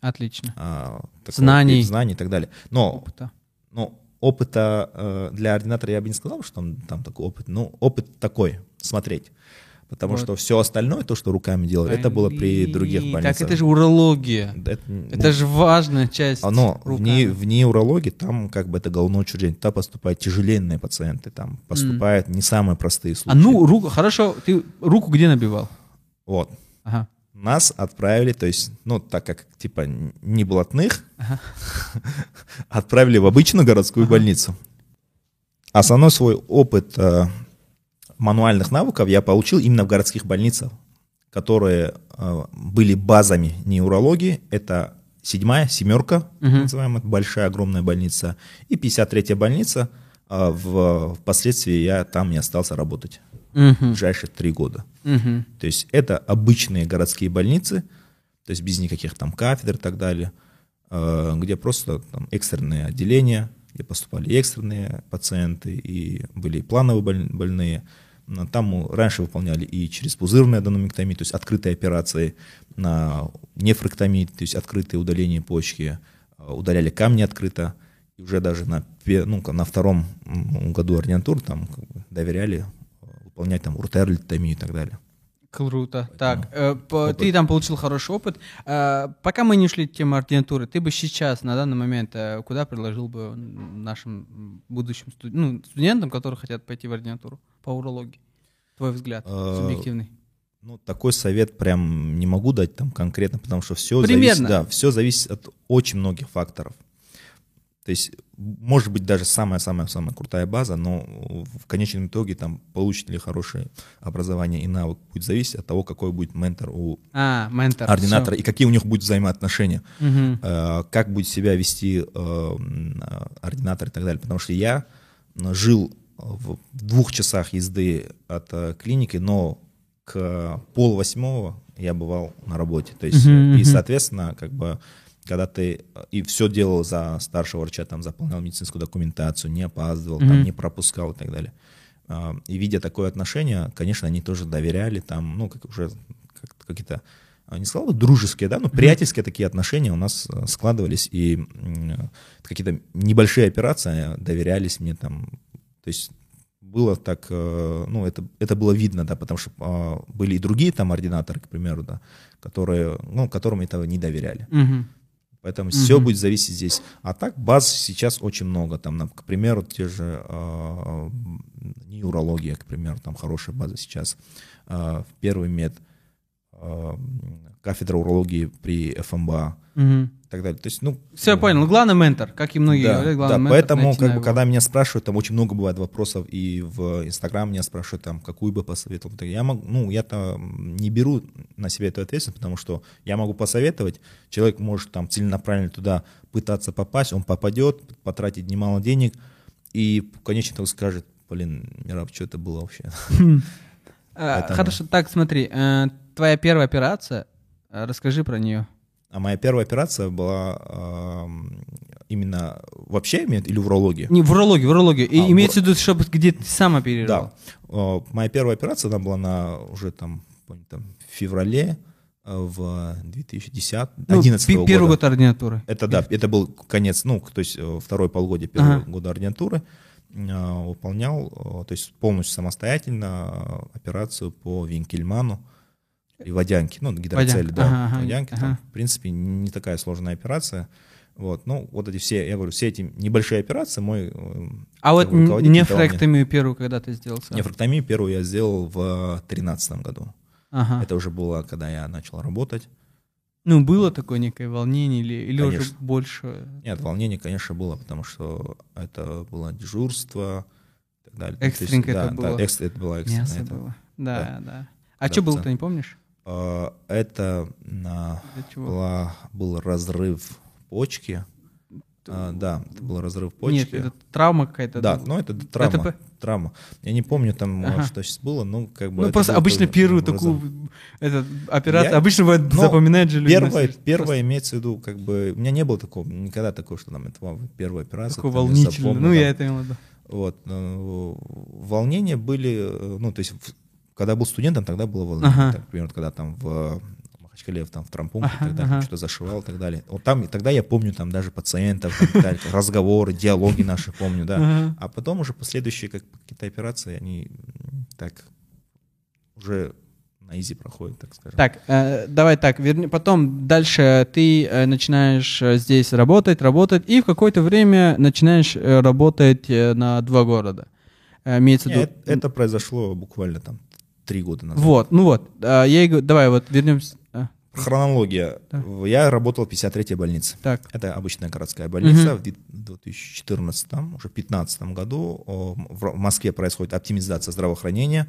Отлично. а, Знаний. знаний и так далее. Но, Опыта. но опыта э, для ординатора я бы не сказал, что там, там такой опыт. Ну, опыт такой, смотреть. Потому Вот. что все остальное, то, что руками делали, это было при других Блин, больницах. Так это же урология. Это, Это же важная часть. оно руками. не, в неурологии, там как бы это головное учреждение, туда поступают тяжеленные пациенты, там поступают не самые простые случаи. А ну, руку, хорошо, ты руку где набивал? Вот. Ага. Нас отправили, то есть, ну, так как, типа, не блатных, отправили в обычную городскую больницу. Основной свой опыт э, мануальных навыков я получил именно в городских больницах, которые э, были базами неурологии. Это седьмая, семерка, Мгм. называемая, большая, огромная больница, и 53-я больница. А в, впоследствии я там не остался работать в Мгм. ближайшие три года. Мгм. То есть это обычные городские больницы, то есть без никаких там кафедр и так далее, э, где просто там экстренные отделения, где поступали экстренные пациенты и были и плановые боль- больные. Но Там раньше выполняли и через пузырную аденомектомию, то есть открытые операции на нефректомии, то есть открытые удаления почки, э, удаляли камни открыто, и уже даже на, ну, на втором году ординатуры там как бы доверяли э, выполнять там уртерлитомию и так далее. Круто. Так, э, по- опыт. ты там получил хороший опыт. Э, пока мы не шли к теме ординатуры, ты бы сейчас, на данный момент, э, куда предложил бы нашим будущим студ- ну, студентам, которые хотят пойти в ординатуру по урологии? Твой взгляд, Э, субъективный. Ну, такой совет прям не могу дать там конкретно, потому что все Примерно. зависит, да, все зависит от очень многих факторов. То есть, может быть, даже самая-самая-самая крутая база, но в конечном итоге там получит ли хорошее образование и навык будет зависеть от того, какой будет ментор у А, ментор. ординатора и какие у них будут взаимоотношения. Мгм. э, как будет себя вести э, ординатор и так далее. Потому что я жил в двух часах езды от э, клиники, но к пол восьмого я бывал на работе. То есть, э, и, соответственно, как бы, когда ты э, и все делал за старшего врача, там, заполнял медицинскую документацию, не опаздывал, там, Мгм. не пропускал и так далее. А, И видя такое отношение, конечно, они тоже доверяли, там, ну, как уже как- какие-то, а, не сказал бы дружеские, да, но приятельские такие отношения у нас складывались, и какие-то небольшие операции доверялись мне там, то есть было так, э, ну, это, это было видно, да, потому что а, были и другие там ординаторы, к примеру, да, которые, ну, которым этого не доверяли. Мгм. Поэтому все Мгм. будет зависеть здесь. А так баз сейчас очень много. Там, нам, к примеру, те же э, неурология, к примеру, там хорошая база сейчас. Э, первый мед, э, кафедра урологии при ФМБА Мгм. Так далее. То есть, ну, Все, я понял. Ну, Главный ментор, как и многие да, говорят, да, ментор. поэтому, как бы, его. когда меня спрашивают, там очень много бывает вопросов, и в Инстаграм меня спрашивают, там, какую бы посоветовал. Я могу, ну, я-то не беру на себя эту ответственность, потому что я могу посоветовать, человек может там целенаправленно туда пытаться попасть, он попадет, потратит немало денег, и в конечном итоге скажет, блин, Мираб, что это было вообще? А, Поэтому- Хорошо, так, смотри, э, твоя первая операция, э, расскажи про нее. А моя первая операция была эм, именно вообще или в урологии? Не, в урологию, в урологию. И А, имеется в виду, чтобы где ты сам оперировал. Да. Э, Моя первая операция, она была на уже там, помню, там в феврале э, в 2010 Ну, 11 пи- года. Первый год ординатуры. Это да, это был конец, ну, то есть э, второй полгодие первого Ага. года ординатуры. Э, Выполнял, э, то есть полностью самостоятельно э, операцию по Винкельману и водянке, ну, гидроцели, Водянка, да, ага, ага, водянки. ага. Там, в принципе, не такая сложная операция. Вот, ну, вот эти все, я говорю, все эти небольшие операции мой э, А вот мне. нефректомию первую, когда ты сделал сам? Нефректомию первую я сделал в 2013 году. Ага. Это уже было, когда я начал работать. Ну, было такое некое волнение или, или уже больше? Нет, волнение, конечно, было, потому что это было дежурство и так далее. То есть, Экстренько да, это было. Да, экс- это было экстренно. Мясо это. было. Да, да. А Да, что было, да. ты не помнишь? А, Это была, был разрыв почки. А, да, это был разрыв почки. Нет, это травма какая-то. да, это- ну это травма. ДТП? Травма. Я не помню там, Ага. что сейчас было, ну как бы. Ну, это просто обычно первую такую операцию, Я- обычно бывает, Ну, запоминают же люди. Первое, первое имеется в виду, как бы, у меня не было такого, никогда такого, что там, это первая операция. Волнительный. запомнил, Ну, там. я это имел в виду. Вот. э, Волнения были, э, ну, то есть, когда был студентом, тогда было волнение. Ага. Так, например, когда там в Махачкале, там в травмпункте, Ага, далее, ага. что-то зашивал и так далее. Вот там, и тогда я помню там даже пациентов, там, далее, разговоры, диалоги наши помню, да. Ага. А потом уже последующие как, какие-то операции, они так уже на изи проходит, так скажем. Так, э, давай так, верни, потом дальше ты э, начинаешь э, здесь работать, работать, и в какое-то время начинаешь э, работать э, на два города. Э, имеется в Не, виду- это, это произошло буквально там три года назад. Вот, ну вот, а, я и говорю, давай вот вернемся. а, Хронология. Да. Я работал в 53-й больнице. так, Это обычная городская больница. Мгм. В ди- 2014, уже 2015 году в Москве происходит оптимизация здравоохранения.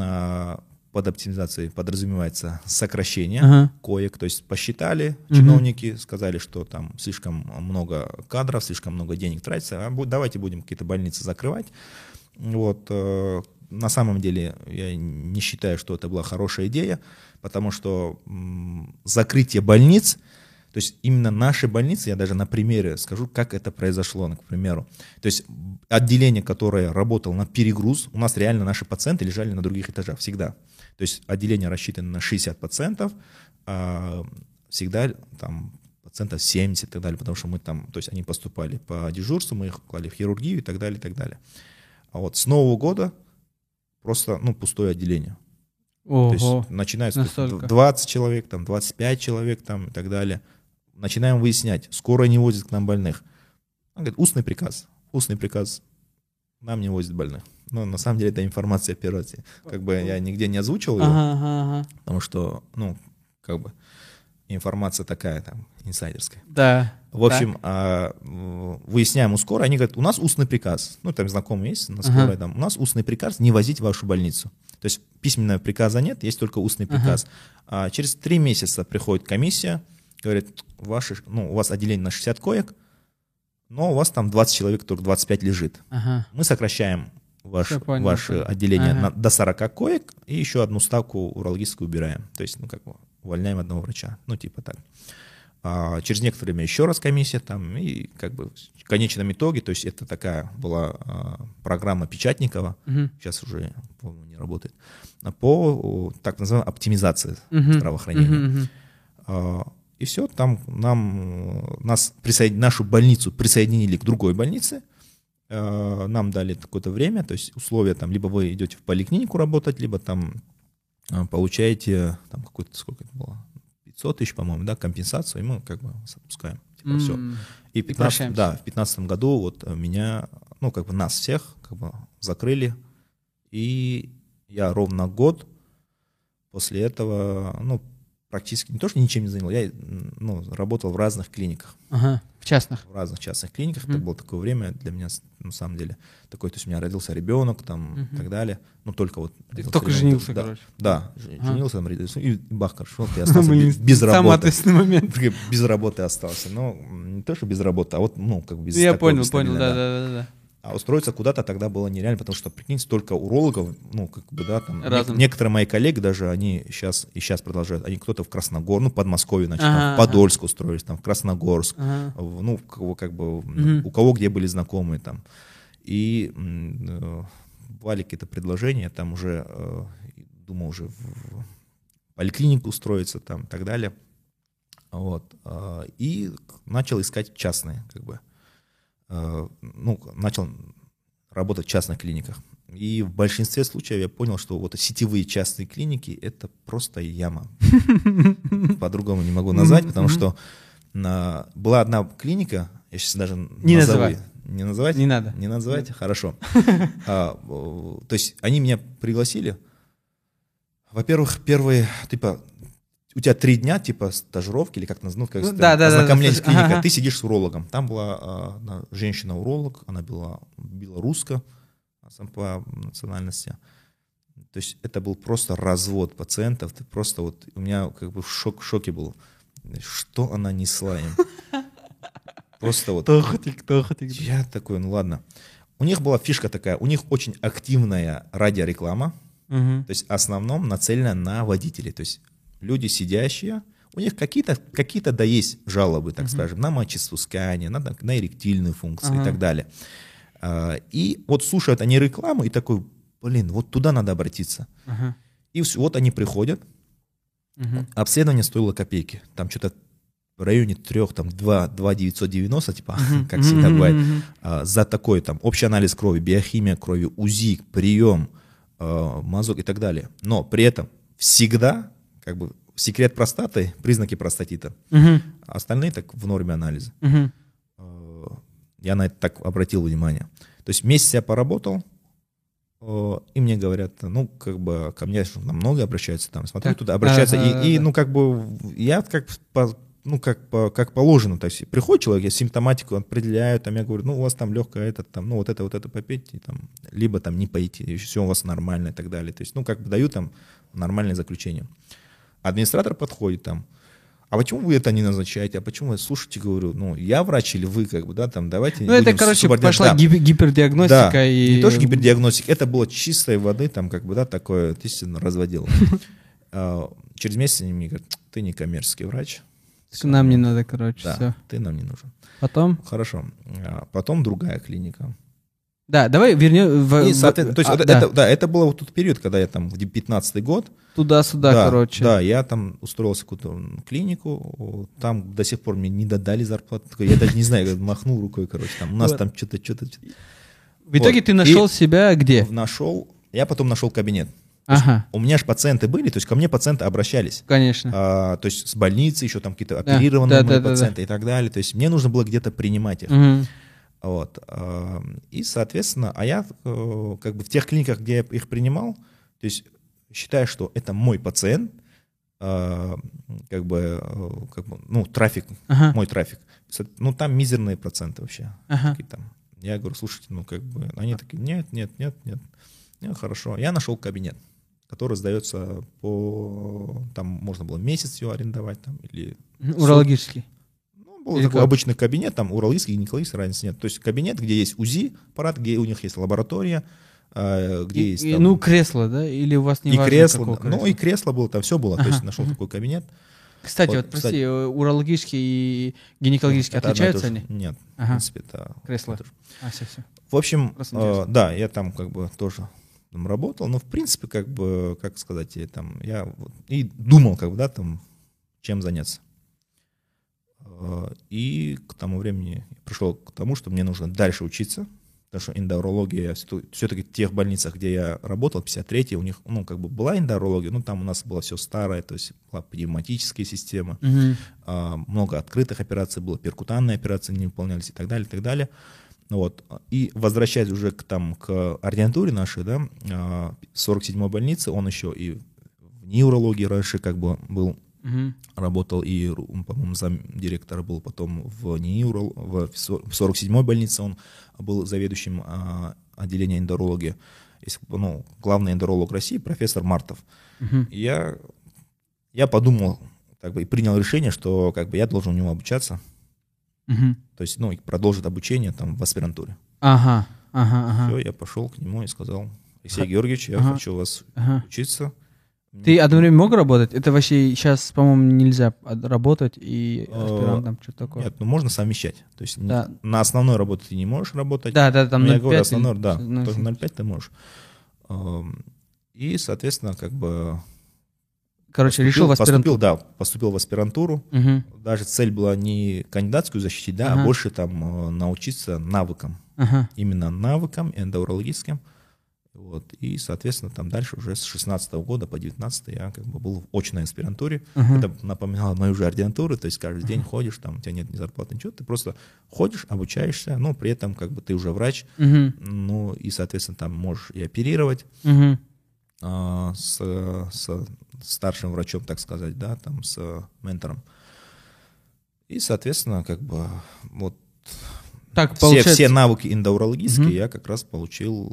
А, Под оптимизацией подразумевается сокращение ага, коек, то есть посчитали Мгм. чиновники, сказали, что там слишком много кадров, слишком много денег тратится, а давайте будем какие-то больницы закрывать. Вот, э, на самом деле я не считаю, что это была хорошая идея, потому что закрытие больниц, то есть именно наши больницы, я даже на примере скажу, как это произошло, к примеру. То есть отделение, которое работало на перегруз, у нас реально наши пациенты лежали на других этажах всегда. То есть отделение рассчитано на 60 пациентов, а всегда там пациентов 70 и так далее, потому что мы там, то есть они поступали по дежурству, мы их клали в хирургию и так далее, и так далее. А вот с Нового года просто, ну, пустое отделение. То есть ого, начинается то есть, настолько. 20 человек, там, 25 человек там, и так далее. Начинаем выяснять, скоро не возят к нам больных. Он говорит, устный приказ. Устный приказ. Нам не возят больных. Но на самом деле это информация операции. Как бы я нигде не озвучил ее, ага, ага, ага. потому что, ну, как бы информация такая там, инсайдерская. да, В общем, а, выясняем у скорой, они говорят, у нас устный приказ. Ну, там знакомый есть на скорой, Ага. там, у нас устный приказ не возить в вашу больницу. То есть письменного приказа нет, есть только устный Ага. приказ. А через три месяца приходит комиссия, говорит, ваши, ну, у вас отделение на 60 коек, но у вас там 20 человек, только 25 лежит. ага, Мы сокращаем ваш, ваше отделение Ага. на- до 40 коек и еще одну ставку урологическую убираем. То есть, ну, как бы увольняем одного врача. Ну, типа так. А через некоторое время еще раз комиссия там, и как бы в конечном итоге, то есть это такая была а, программа Печатникова, мгм, сейчас уже, по-моему, не работает, а по так называемой оптимизации мгм, здравоохранения. мгм, мгм. А, И все, там нам, э, нас присоед- нашу больницу присоединили к другой больнице, Э, нам дали какое-то время, то есть условия там, либо вы идете в поликлинику работать, либо там получаете там какой-то, сколько это было, 500 тысяч, по-моему, да, компенсацию, и мы как бы вас отпускаем. Типа, все. М, И, 15, прощаемся. да, в 15 году вот меня, ну, как бы нас всех как бы закрыли, и я ровно год после этого, ну, практически не то, что ничем не занял, я, ну, работал в разных клиниках, Ага, в частных. в разных частных клиниках. Это Мгм. было такое время для меня, на самом деле, такое, то есть у меня родился ребенок там Мгм. и так далее, ну, только вот... Ты только ребенок, женился, да, короче. Да, Ага. женился, там родился, и бах, шел, ты остался без, без Самый работы. ответственный момент. Без работы остался. Ну, не то, что без работы, а вот, ну, как бы без Я понял, понял, стабильной, да, да, да, да. А устроиться куда-то тогда было нереально, потому что, прикинь, столько урологов, ну, как бы, да, там, нек- некоторые мои коллеги даже, они сейчас, и сейчас продолжают, они кто-то в Красногор, ну, Подмосковье, значит, там, Ага, в Подольск устроились, там, в Красногорск, Ага. в- ну, кого, как бы, Мгм. у кого где были знакомые там. И э, бывали какие-то предложения, там уже, э, думал уже в поликлинику устроиться там и так далее. Вот. а, И начал искать частные, как бы. Э, Ну, начал работать в частных клиниках. И в большинстве случаев я понял, что вот сетевые частные клиники — это просто яма. По-другому не могу назвать, потому что на- была одна клиника, я сейчас даже Не назову. Не называть? Не надо. Не называть? Хорошо. А, о, То есть они меня пригласили. Во-первых, первые, типа, у тебя три дня, типа, стажировки, или как называют, как Ну, да, да, да, ознакомление с клиникой, ага. ты сидишь с урологом. Там была одна женщина-уролог, она была белоруска сам по национальности. То есть это был просто развод пациентов. Ты просто вот, у меня как бы в шок, шоке был. Что она несла им? Просто вот Тохотик, тохотик. я такой, ну ладно. У них была фишка такая, у них очень активная радиореклама, то есть в основном нацелена на водителей. То есть люди сидящие, у них какие-то, какие-то да есть жалобы, так скажем, на мочеиспускание, на, на эректильную функцию Ага. и так далее. А, И вот слушают они рекламу и такой, блин, вот туда надо обратиться. Ага. И вс- вот они приходят, Мгм. обследование стоило копейки. Там что-то в районе трех, там, 2, 2 990, типа, как Мгм, всегда бывает. мгм. А, за такой там общий анализ крови, биохимия крови, УЗИ, прием, а, мазок и так далее. Но при этом всегда, как бы, секрет простаты, признаки простатита. А остальные так в норме анализа. Мгм. Э, Я на это так обратил внимание. То есть месяц я поработал, э, и мне говорят, ну, как бы, ко мне намного обращаются там, смотрю Так. туда, обращаются, Да, и, да, и, да. ну, как бы, я как по- ну, как, по- как положено, то есть приходит человек, я симптоматику определяю, там, я говорю, ну, у вас там легкое это, там, ну, вот это, вот это попейте, там, либо там не пойти, все у вас нормально и так далее. То есть, ну, как бы даю там нормальное заключение. Администратор подходит там, а почему вы это не назначаете? А почему вы слушайте, говорю, ну, я врач или вы, как бы, да, там, давайте Ну, это, короче, пошла Да. гип- гипердиагностика Да, и... не то, что гипердиагностика, это было чистой воды, там, как бы, да, такое, естественно, разводил. А, Через месяц они мне говорят, ты не коммерческий врач, Всё, Нам не надо, короче, да, все. ты нам не нужен. Потом? Хорошо. А Потом другая клиника. Да, давай вернем... в- И, в- то есть а, вот да, это, да, это было вот тот период, когда я там в 15 год. Туда-сюда, да, короче. Да, я там устроился в какую-то клинику, там до сих пор мне не додали зарплату. Я даже не знаю, махнул рукой, короче, там у нас Вот. там что-то, что-то, В итоге Вот. ты нашел И- себя где? нашел. Я потом нашел кабинет. Ага, У меня же пациенты были, то есть ко мне пациенты обращались. конечно. А, то есть с больницы еще там какие-то Да, оперированные да, да, да, пациенты и так далее. То есть мне нужно было где-то принимать их. Мгм. Вот. И, соответственно, а я э, как бы в тех клиниках, где я их принимал, то есть считаю, что это мой пациент, а, как бы, э, как бы, ну, трафик, Ага, мой трафик. Ну, там мизерные проценты вообще. ага. Там. Я говорю, слушайте, ну, как бы, они такие, нет, нет, нет, нет. Ну, хорошо. Я нашел кабинет, который сдается по, там можно было месяц его арендовать, там, или Урологический. Был Или такой как? обычный кабинет, там урологический, гинекологический, разницы нет. То есть кабинет, где есть УЗИ аппарат, где у них есть лаборатория, э, где И- есть и, там ну, кресло, да? Или у вас не и важно, кресло, какого да. ну и кресло было, там все было. То есть нашел такой кабинет. Кстати, Вот, вот, прости, кстати. урологический и гинекологический Это и отличаются они? Нет, в Ага. принципе, это Кресло. это. А, все, все. В общем, э, да, я там как бы тоже там работал, но в принципе, как бы, как сказать, я там, я вот и думал, как бы, да, там, чем заняться. Э, И к тому времени я пришел к тому, что мне нужно дальше учиться, потому что эндоурология, все-таки в тех больницах, где я работал, 53 у них, ну, как бы была эндоурология, но там у нас было все старое, то есть была пневматическая система, а, много открытых операций было, перкутанные операции не выполнялись и так далее, и так далее. Ну Вот. И возвращаясь уже к, там, к ординатуре нашей, да, а, 47-й больнице, он еще и в неврологии раньше как бы был, Мгм. работал, и, по-моему, зам директора был потом в неврол, в 47-й больнице он был заведующим а, отделения эндорологии. Ну, главный эндоролог России, профессор Мартов. И я, я подумал, как бы, и принял решение, что как бы я должен у него обучаться, Мгм. то есть, ну, и продолжить обучение там в аспирантуре. Ага, ага, ага. Все, я пошел к нему и сказал, Алексей Георгиевич, я Ага. хочу у вас ага. учиться. Ты одно время мог работать? Это вообще сейчас, по-моему, нельзя от- работать и Э, аспирантом, что такое. Нет, ну можно совмещать. То есть Да. на основной работе ты не можешь работать. Да, да, там Ну, я 0,5 говорю, или- основной, да, только 0,5 ты можешь. Эм, И, соответственно, как бы Короче, решил в поступил, аспирантуру. да, поступил в аспирантуру. Мгм. Даже цель была не кандидатскую защитить, да, Ага. а больше там э, научиться навыкам. Ага. Именно навыкам эндоурологическим. Вот. И, соответственно, там дальше уже с 16 года по 19 я как бы был в очной аспирантуре. Ага. Это напоминало мою же ординатуру, то есть каждый день ходишь, там у тебя нет ни зарплаты, ничего, ты просто ходишь, обучаешься, но при этом как бы ты уже врач, Мгм. ну и, соответственно, там можешь и оперировать Мгм. а, с, с старшим врачом, так сказать, да, там с ментором. И, соответственно, как бы вот Так, все, получается... все навыки эндоурологические Мгм. я как раз получил,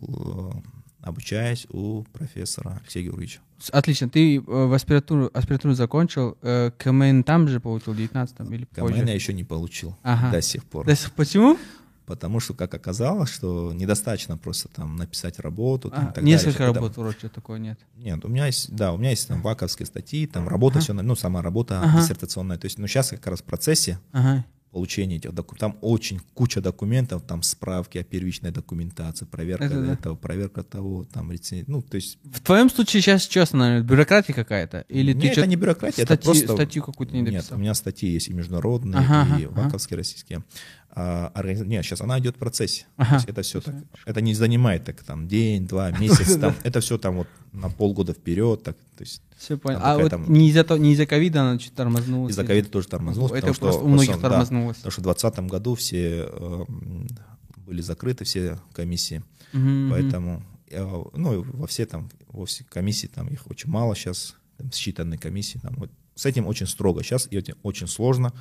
э, обучаясь у профессора Алексея Георгиевича. Отлично. Ты э, в аспирантуру, аспирантуру закончил, э, КМН там же получил, в 19 или КМН позже? я еще не получил Ага. до сих пор. Да с- почему? Потому что, как оказалось, что недостаточно просто там написать работу. Там, А, так несколько далее. Работ вроде такого нет. Нет, у меня есть, да, у меня есть там ваковские статьи, там работа Ага. все, ну, сама работа Ага. диссертационная. То есть, ну, сейчас как раз в процессе Ага. Получения этих документов, там очень куча документов, там справки о первичной документации, проверка Это да. этого, проверка того, там, рецен- ну, то есть... В твоем случае сейчас что останавливает? Бюрократия какая-то? Или не, ты это не бюрократия, статью, это просто... статью какую-то не Нет, дописал? у меня статьи есть и международные, Ага, и ага, ага. ваковские российские. А, организ... Нет, сейчас она идет в процессе. Ага. То это все так. Это не занимает так там день, два, месяц. Там, это все там вот на полгода вперед. Так, то есть Все понял. Там А вот там- не из-за того- не из-за ковида она чуть тормознулась. из-за ковида тоже тормознулось. Это потому что, у потому многих да, тормознулось. потому что в 2020 году все э, были закрыты, все комиссии. Мгм. Поэтому, э, ну, во все там, во все комиссии, там их очень мало сейчас, там считанные комиссии, там, вот, с этим очень строго сейчас, и очень сложно,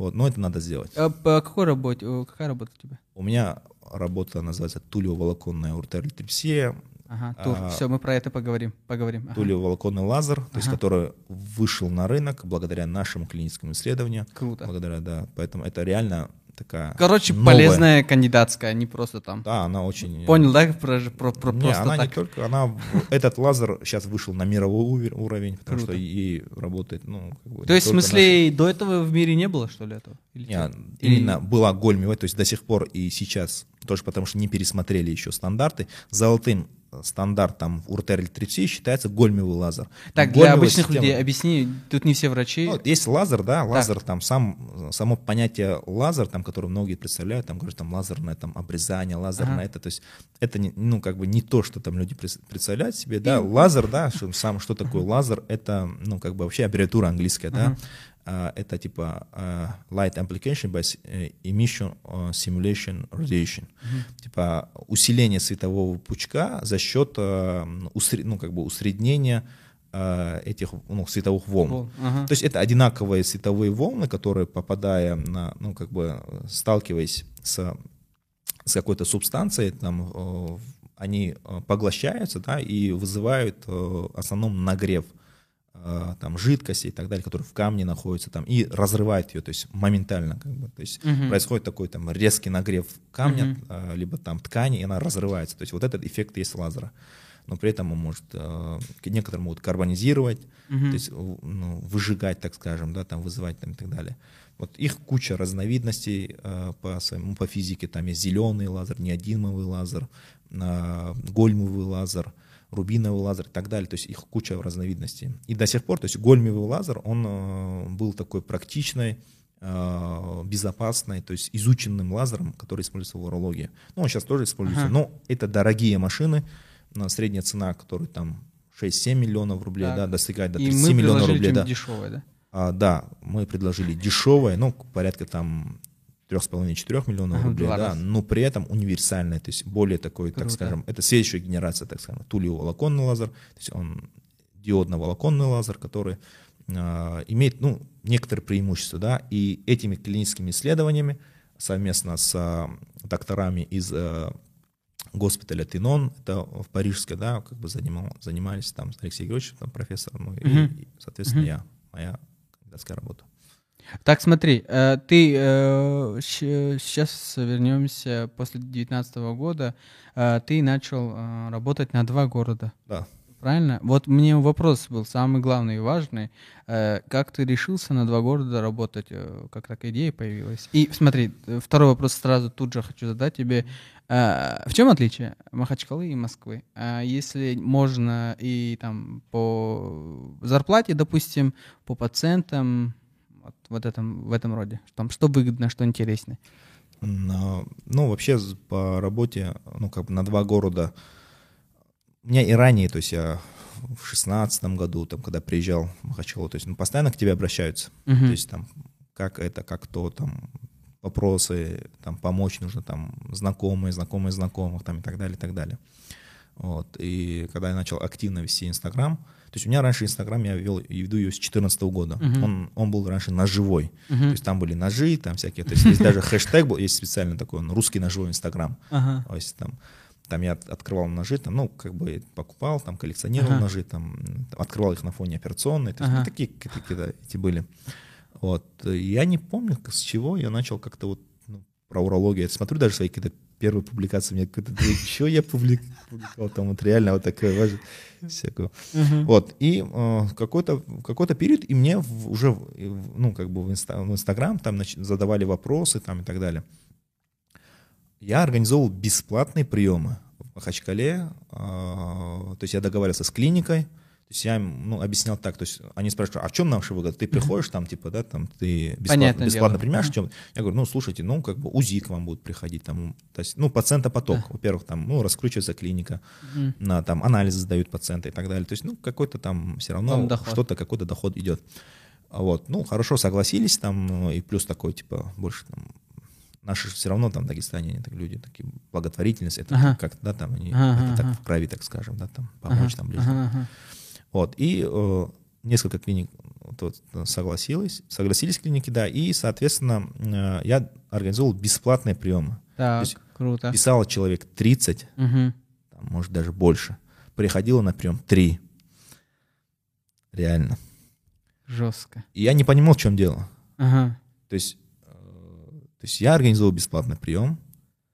вот, но это надо сделать. А по какой работе? Какая работа у тебя? У меня работа называется тулево-волоконная уртеротрипсия, Ага, тур. А, Все, мы про это поговорим. Поговорим. Ага. тулево-волоконный лазер, то есть Ага. который вышел на рынок благодаря нашему клиническому исследованию, Круто. благодаря, да, поэтому это реально такая Короче, новая- полезная кандидатская, не просто там. Да, она очень... Понял, да, про, про, про Не, просто она так? не только, она, этот лазер сейчас вышел на мировой уровень, потому Круто. что и работает, ну, как бы, То есть, в смысле, и до этого в мире не было, что ли, этого? Или наши- что? Не, Или- именно была гольмиевая, то есть до сих пор и сейчас, тоже потому что не пересмотрели еще стандарты, золотым стандартом уретеротрипсии считается гольмиевый лазер. Так, для Гольмиевая обычных система- людей объясни, тут не все врачи. Ну, есть лазер, да, лазер, там сам, само понятие лазер, там, которое многие представляют, там, говорят, там, лазерное там, обрезание, лазерное Ага. это, то есть это, не, ну, как бы не то, что там люди представляют себе, да, лазер, да, что, сам, что такое лазер, это, ну, как бы вообще аббревиатура английская, да, А, это типа а, Light Amplification by э, Emission э, Simulation Radiation, типа усиление светового пучка за счет, э, ну, как бы усреднения этих, ну, световых волн. Вол- ага. То есть это одинаковые световые волны, которые, попадая на, ну, как бы, сталкиваясь с, с какой-то субстанцией, там, они поглощаются, да, и вызывают в основном нагрев э, там, жидкости и так далее, которые в камне находятся, там, и разрывают ее, то есть моментально, как бы, то есть Мгм. происходит такой там резкий нагрев камня, э, либо там ткани, и она разрывается, то есть вот этот эффект есть лазера. Но при этом он может, э, некоторые могут карбонизировать, Мгм. то есть ну, выжигать, так скажем, да, там вызывать там, и так далее. Вот их куча разновидностей э, по, своему, по физике. Там есть зеленый лазер, неодимовый лазер, э, гольмовый лазер, рубиновый лазер и так далее. То есть их куча разновидностей. И до сих пор, то есть гольмовый лазер, он э, был такой практичной, э, безопасной, то есть изученным лазером, который используется в урологии. Ну, он сейчас тоже используется, Ага. но это дорогие машины, средняя цена, которая там 6-7 миллионов рублей, Так. да, достигает до И 30 мы миллионов рублей, да. дешевое, да? А, да, мы предложили дешевое, ну, порядка там 3,5-4 миллионов Ага, рублей, да, но при этом универсальное, то есть более такой, Круто. так скажем, это следующая генерация, так скажем, тулево-волоконный лазер, то есть он диодно-волоконный лазер, который а, имеет, ну, некоторые преимущества, да, и этими клиническими исследованиями совместно с а, докторами из а, госпиталя Тинон, это в Парижске, да, как бы занимал, занимались там Алексей Григорьевич, там профессор, ну, и, Мгм. и, соответственно, Мгм. я, моя кандидатская работа. Так, смотри, э, ты сейчас вернемся после 2019 года. э, ты начал э, работать на два города, Да. правильно? Вот мне вопрос был самый главный и важный. Э, как ты решился на два города работать? Э, как такая идея появилась? И смотри, э, второй вопрос сразу тут же хочу задать тебе. Э, в чем отличие Махачкалы и Москвы? Если можно и там по зарплате, допустим, по пациентам, вот, этом, в этом роде. Там, что выгодно, что интереснее. На- Ну, вообще по работе, ну, как бы на два города. У меня и ранее, то есть я в шестнадцатом году, там, когда приезжал в Махачкалу, то есть ну, постоянно к тебе обращаются. Мгм. То есть там, как это, как то, там, вопросы, там, помочь нужно, там, знакомые, знакомые знакомых, там, и так далее, и так далее. Вот. И когда я начал активно вести Инстаграм, то есть у меня раньше Инстаграм я вел и веду ее с 2014 года. Мгм. Он, он был раньше ножевой. Мгм. То есть там были ножи, там всякие. То есть есть даже хэштег был, есть специально такой, он, русский ножевой Инстаграм. То есть там, там я от- открывал ножи, там, ну, как бы покупал, там, коллекционировал Ага. ножи, там, открывал их на фоне операционной. То есть, Ага. ну, такие какие-то эти были. Вот. Я не помню, с чего я начал как-то вот ну, про урологию. Я смотрю даже свои какие-то первые публикации, у меня какой-то, что я публик- публиковал, там вот реально вот такое всякое. Вот, и э, какой-то какой период, и мне в- уже, ну, как бы в, инста, в Инстаграм там нач- задавали вопросы там и так далее. Я организовал бесплатные приемы в Махачкале, э, то есть я договаривался с клиникой, то есть я ну, объяснял так, то есть они спрашивают, а в чем наша выгода? Ты приходишь там, типа, да, там, ты бесплатно, Понятное бесплатно дело. принимаешь, в чем? Я говорю, ну, слушайте, ну, как бы УЗИ к вам будут приходить, там, то есть, ну, пациентопоток, во-первых, там, ну, раскручивается клиника, Мгм. на, там, анализы сдают пациенты и так далее. То есть, ну, какой-то там все равно доход. что-то, какой-то доход идет. Вот, ну, хорошо, согласились там, и плюс такой, типа, больше там, наши все равно там в Дагестане, они так люди, такие, благотворительность, это Ага. как, да, там, они, Ага, это ага. так в крови, так скажем, да, там, помочь Ага, там ближним. ага, ага. Вот, и э, несколько клиник вот, вот, согласились, согласились клиники, да, и, соответственно, э, я организовал бесплатные приемы. Так, есть круто. Писало человек 30, Мгм. там, может, даже больше. Приходило на прием 3. Реально. Жестко. И я не понимал, в чем дело. Ага. То есть, э, то есть я организовал бесплатный прием.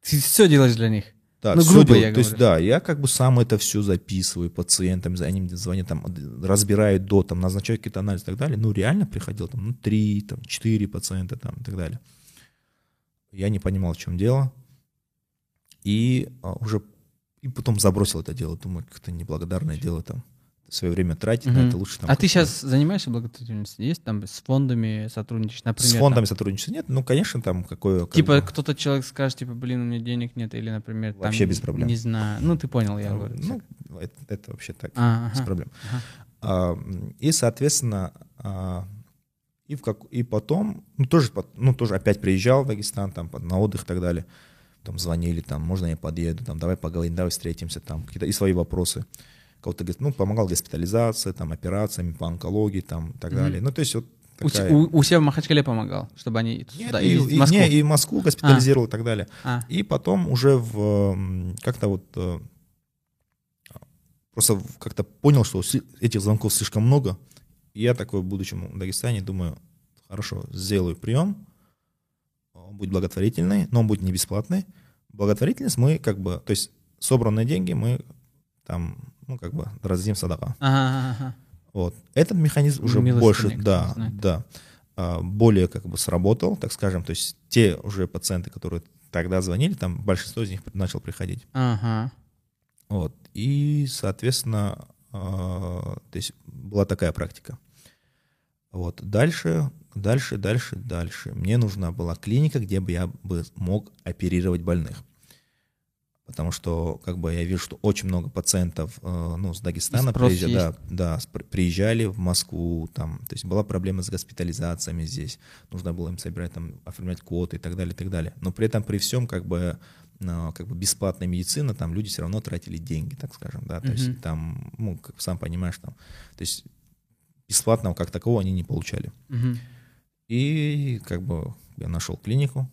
Ты все делаешь для них. Да, Ну, грубо я То есть, говорю. да, я как бы сам это все записываю пациентам, за ними звонят, там, разбираю до, там, назначаю какие-то анализы и так далее. Ну, реально приходил там, ну, три, там, четыре пациента там и так далее. Я не понимал, в чем дело. И а, уже, и потом забросил это дело. Думаю, как-то неблагодарное дело там. Свое время тратить, на Мгм. это лучше там. А ты сейчас занимаешься благотворительностью? Есть там с фондами сотрудничаешь, например? С там? фондами сотрудничества нет, ну, конечно, там какое... как Типа бы, кто-то человек скажет, типа, блин, у меня денег нет, или, например, там, Вообще без проблем. Не знаю. Ну, ты понял, я ну, говорю. ну, это, это вообще так, А, без ага. проблем. Ага. А, И, соответственно, а, и, в как, и потом, ну тоже, ну, тоже опять приезжал в Дагестан, там, на отдых и так далее. Там звонили, там, можно я подъеду, там, давай поговорим, давай встретимся, там, какие-то и свои вопросы. Кого-то, ну, помогал госпитализации, там, операциями по онкологии, там, и так Мгм. далее. Ну, то есть вот такая... у- у себя в Махачкале помогал, чтобы они Нет, сюда, и, или в и- Москву? не, и Москву госпитализировал и так далее. А, И потом уже в как-то вот э, просто как-то понял, что этих звонков слишком много. И я такой, в будущем в Дагестане, думаю, хорошо, сделаю прием, он будет благотворительный, но он будет не бесплатный. Благотворительность мы как бы, то есть собранные деньги мы там, ну как бы раздадим садака. ага, ага. Вот. Этот механизм уже больше, да, знает. да, а, более как бы сработал, так скажем, то есть те уже пациенты, которые тогда звонили, там большинство из них начал приходить. Ага. Вот. И, соответственно, а, то есть была такая практика. Вот. Дальше, дальше, дальше, дальше. Мне нужна была клиника, где бы я бы мог оперировать больных. Потому что, как бы, я вижу, что очень много пациентов, э, ну, с Дагестана приезжали, да, да, приезжали в Москву, там, то есть была проблема с госпитализациями здесь, нужно было им собирать, там, оформлять квоты и так далее, и так далее. Но при этом, при всем, как бы, э, как бы бесплатная медицина, там люди все равно тратили деньги, так скажем, да, то Мгм. есть там, ну, как сам понимаешь, там, то есть бесплатного как такового они не получали. Мгм. И как бы я нашел клинику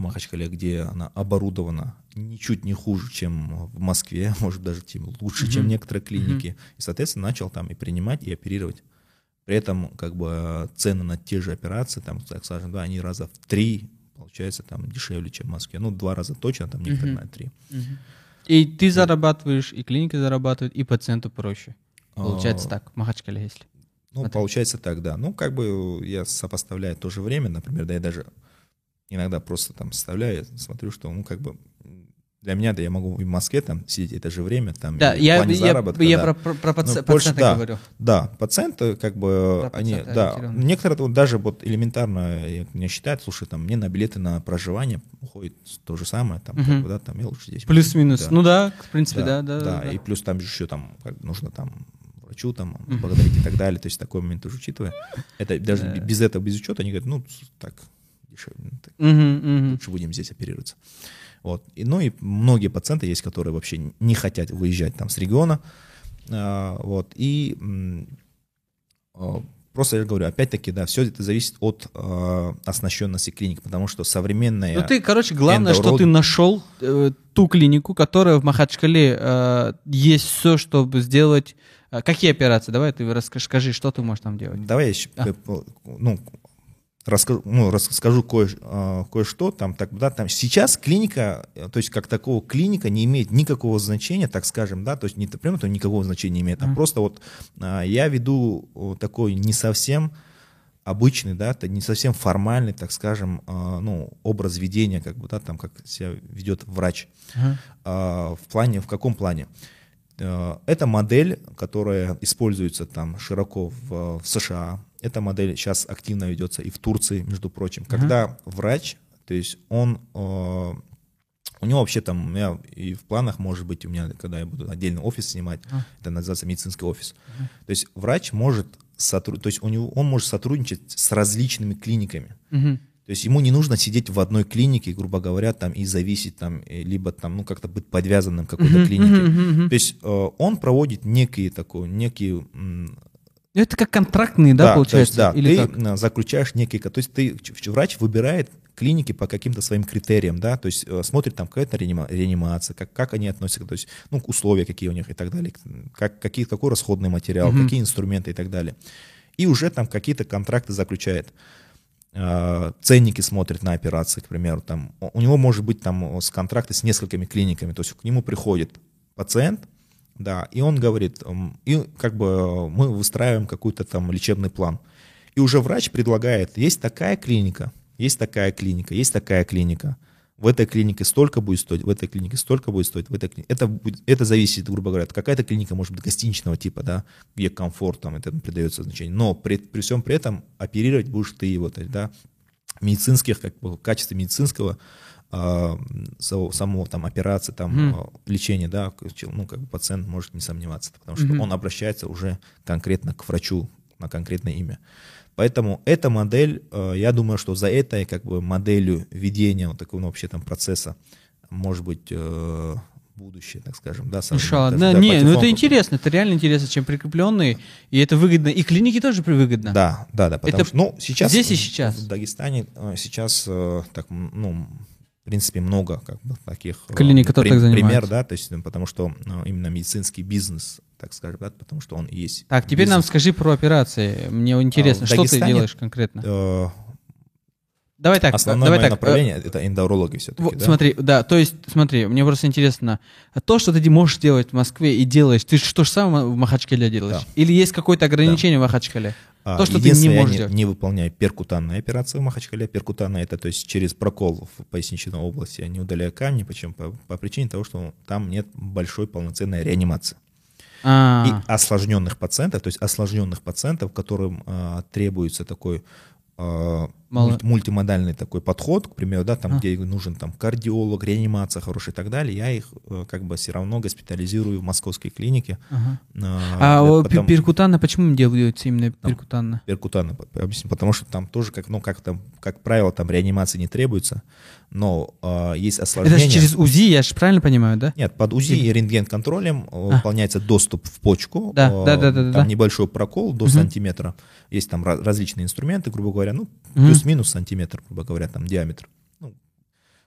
Махачкале, где она оборудована ничуть не хуже, чем в Москве, может даже тем лучше, чем Мгм. некоторые клиники. И, соответственно, начал там и принимать, и оперировать. При этом как бы цены на те же операции, там, так скажем, да, они раза в три, получается, там дешевле, чем в Москве. Ну, два раза точно, там некоторые Мгм. на три. Мгм. И ты зарабатываешь, и клиника зарабатывает, и пациенту проще. Получается А, так, в Махачкале, если. Ну, Смотри. получается так, да. Ну, как бы я сопоставляю то же время, например, да, я даже иногда просто там составляю, смотрю, что, ну, как бы для меня, да, я могу и в Москве там сидеть это же время, там, Да, я, плане я, заработка, я да. про, про, про паци- Ну, пациента да. говорю. Да, пациенты, как бы, Да, они, да, некоторые вот даже вот элементарно я- мне считают, слушай, там, мне на билеты на проживание уходит то же самое, там, как Мгм. бы, да, там, я лучше здесь. Плюс-минус. Да. Ну да, в принципе, да, да. да, да. и плюс там еще там как, нужно там врачу там благодарить и так далее, то есть такой момент тоже учитывая. Это даже Да. без этого, без учета, они говорят, ну, так, так, Мгм, мгм. лучше будем здесь оперироваться. Вот. И, ну и многие пациенты есть, которые вообще не хотят выезжать там с региона, А, вот, и а, просто я говорю, опять-таки, да, все это зависит от а, оснащенности клиник, потому что современная... Ну ты, короче, главное, что ты нашел э, ту клинику, которая в Махачкале э, есть все, чтобы сделать. э, какие операции? Давай ты расскажи, скажи, что ты можешь там делать. Давай я еще, А. э, ну, расскажу, ну, расскажу кое, а, кое-что. Там, так, да, там сейчас клиника, э, то есть как такого клиника не имеет никакого значения, так скажем, да, то есть не прямо то никакого значения не имеет, а Мгм. просто вот а, я веду о, такой не совсем обычный, да, это не совсем формальный, так скажем, а, ну, образ ведения, как бы, да, там, как себя ведет врач. А, в плане, в каком плане? э, это модель, которая используется там широко в, в США. Эта модель сейчас активно ведется и в Турции, между прочим. Когда uh-huh. врач, то есть он э, у него вообще там, у меня и в планах, может быть, у меня, когда я буду отдельный офис снимать, а. это называется медицинский офис. А. То есть врач может сотруд... то есть у него, он может сотрудничать с различными клиниками. Угу. То есть ему не нужно сидеть в одной клинике, грубо говоря, там и зависеть там, либо там, ну, как-то быть подвязанным к какой-то uh-huh, клинике. Uh-huh, uh-huh. То есть э, он проводит некие такой, некие это как контрактные, да, да получается? То есть, да, Или ты как? заключаешь некие, то есть ты, врач выбирает клиники по каким-то своим критериям, да, то есть э, смотрит там какая-то реанимация, как, как они относятся, то есть, ну, условия какие у них и так далее, как, какие, какой расходный материал, угу. какие инструменты и так далее. И уже там какие-то контракты заключает. Э, ценники смотрит на операции, к примеру, там, у него может быть там с контракты с несколькими клиниками, то есть к нему приходит пациент, да, и он говорит, и как бы мы выстраиваем какой-то там лечебный план. И уже врач предлагает, есть такая клиника, есть такая клиника, есть такая клиника. В этой клинике столько будет стоить, в этой клинике столько будет стоить, в этой клинике. Это, будет, это зависит, грубо говоря, какая-то клиника может быть гостиничного типа, да, где комфорт, там, это придается значение. Но при, при всем при этом оперировать будешь ты, вот, да, медицинских, как бы, качестве медицинского, э, самого там операции, там mm. лечения, да, ну, как бы пациент может не сомневаться, потому что mm-hmm. он обращается уже конкретно к врачу на конкретное имя. Поэтому эта модель, э, я думаю, что за этой как бы моделью ведения вот такого ну, вообще там процесса может быть э, будущее, так скажем, да, Иншалла, да, да, не, ну это интересно, это реально интересно, чем прикрепленные, и это выгодно, и клиники тоже выгодно. Да, да, да, потому это что, ну, сейчас... Здесь и сейчас. В Дагестане э, сейчас, так, ну, принципе, много как бы таких... Клиник, которые так занимаются. Пример, да, то есть, потому что именно медицинский бизнес так скажем, да, потому что он есть. Так, теперь бизнес. нам скажи про операции. Мне интересно, а, что ты делаешь конкретно? Э, давай так. Основное давай мое так. направление — это эндоурологи все-таки, вот, да? Смотри, да, то есть, смотри, мне просто интересно, то, что ты можешь делать в Москве и делаешь, ты что же самое в Махачкале делаешь? Да. Или есть какое-то ограничение да. в Махачкале? А, то, что ты не можешь я делать. не выполняю перкутанные операции в Махачкале. Перкутанная это то есть через прокол в поясничной области, я не удаляю камни. Почему? По, по причине того, что там нет большой полноценной реанимации. А. И осложненных пациентов, то есть осложненных пациентов, которым а, требуется такой а, Мало... мультимодальный такой подход, к примеру, да, там, а. где нужен там кардиолог, реанимация хорошая и так далее, я их э, как бы все равно госпитализирую в московской клинике. Ага. А, а потом... перкутанно почему делаются именно перкутанно? Перкутанно, объясню, потому что там тоже, как, ну, как там, как правило, там реанимации не требуется, но э, есть осложнения. Это же через УЗИ, я же правильно понимаю, да? Нет, под УЗИ и рентген-контролем а. выполняется доступ в почку. Да, э, да, да, да. Там да. небольшой прокол до угу. сантиметра. Есть там различные инструменты, грубо говоря, ну, угу. Плюс-минус сантиметр, грубо говоря, там диаметр. Ну,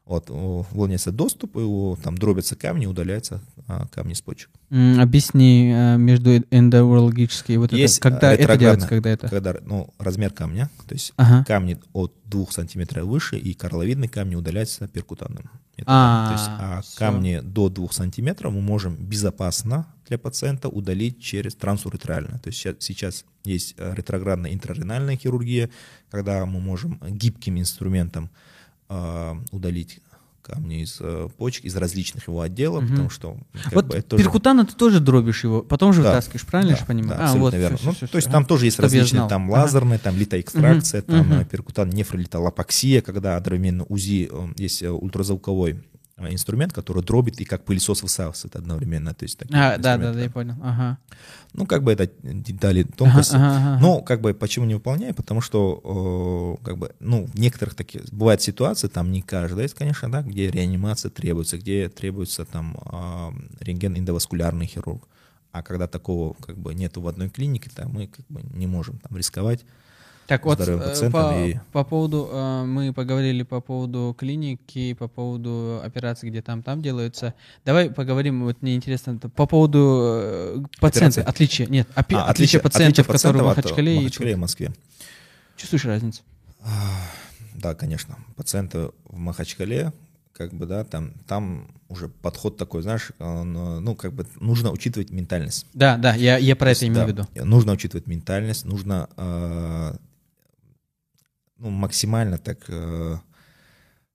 вот, выполняется доступ, и там дробятся камни, удаляются а, камни с почек. Mm, объясни а, между эндоурологической вот есть это, когда это делается, когда это? Когда, ну, размер камня, то есть ага. камни от 2 сантиметров выше и карловидные камни удаляются перкутанным. А, то есть, а камни до 2 сантиметров мы можем безопасно для пациента удалить через трансуретрально. То есть сейчас есть э, ретроградная интраренальная хирургия, когда мы можем гибким инструментом э, удалить камни из э, почек, из различных его отделов, угу. потому что... вот бы, тоже... перкутана ты тоже дробишь его, потом же да, вытаскиваешь, правильно да, я понимаю? Да, а, вот, верно. Все, ну, все, то есть там тоже есть Чтобы различные, там лазерные, там литоэкстракция, угу, там угу. перкутан, нефролитолапоксия, когда одновременно УЗИ, есть ультразвуковой инструмент, который дробит и как пылесос высасывает одновременно. То есть а, да, да, да, я понял. Ага. Ну, как бы это детали, тонкости. Ага, ага, ага. Но, как бы, почему не выполняю? Потому что, э, как бы, ну, в некоторых таких, бывают ситуации, там не каждая есть, конечно, да, где реанимация требуется, где требуется там э, рентген-эндоваскулярный хирург. А когда такого, как бы, нету в одной клинике, то мы, как бы, не можем там рисковать. Так вот, э, по, и... по поводу, э, мы поговорили по поводу клиники, по поводу операций, где там, там делаются. Давай поговорим, вот мне интересно, по поводу э, пациентов, отличия, нет, опи- а, отличия, пациентов, отличие которые в Махачкале, Махачкале и Москве. Чувствуешь разницу? Да, конечно. Пациенты в Махачкале, как бы, да, там, там уже подход такой, знаешь, он, ну, как бы нужно учитывать ментальность. Да, да, я, я про То это есть, имею да, в виду. Нужно учитывать ментальность, нужно э, ну, максимально так э,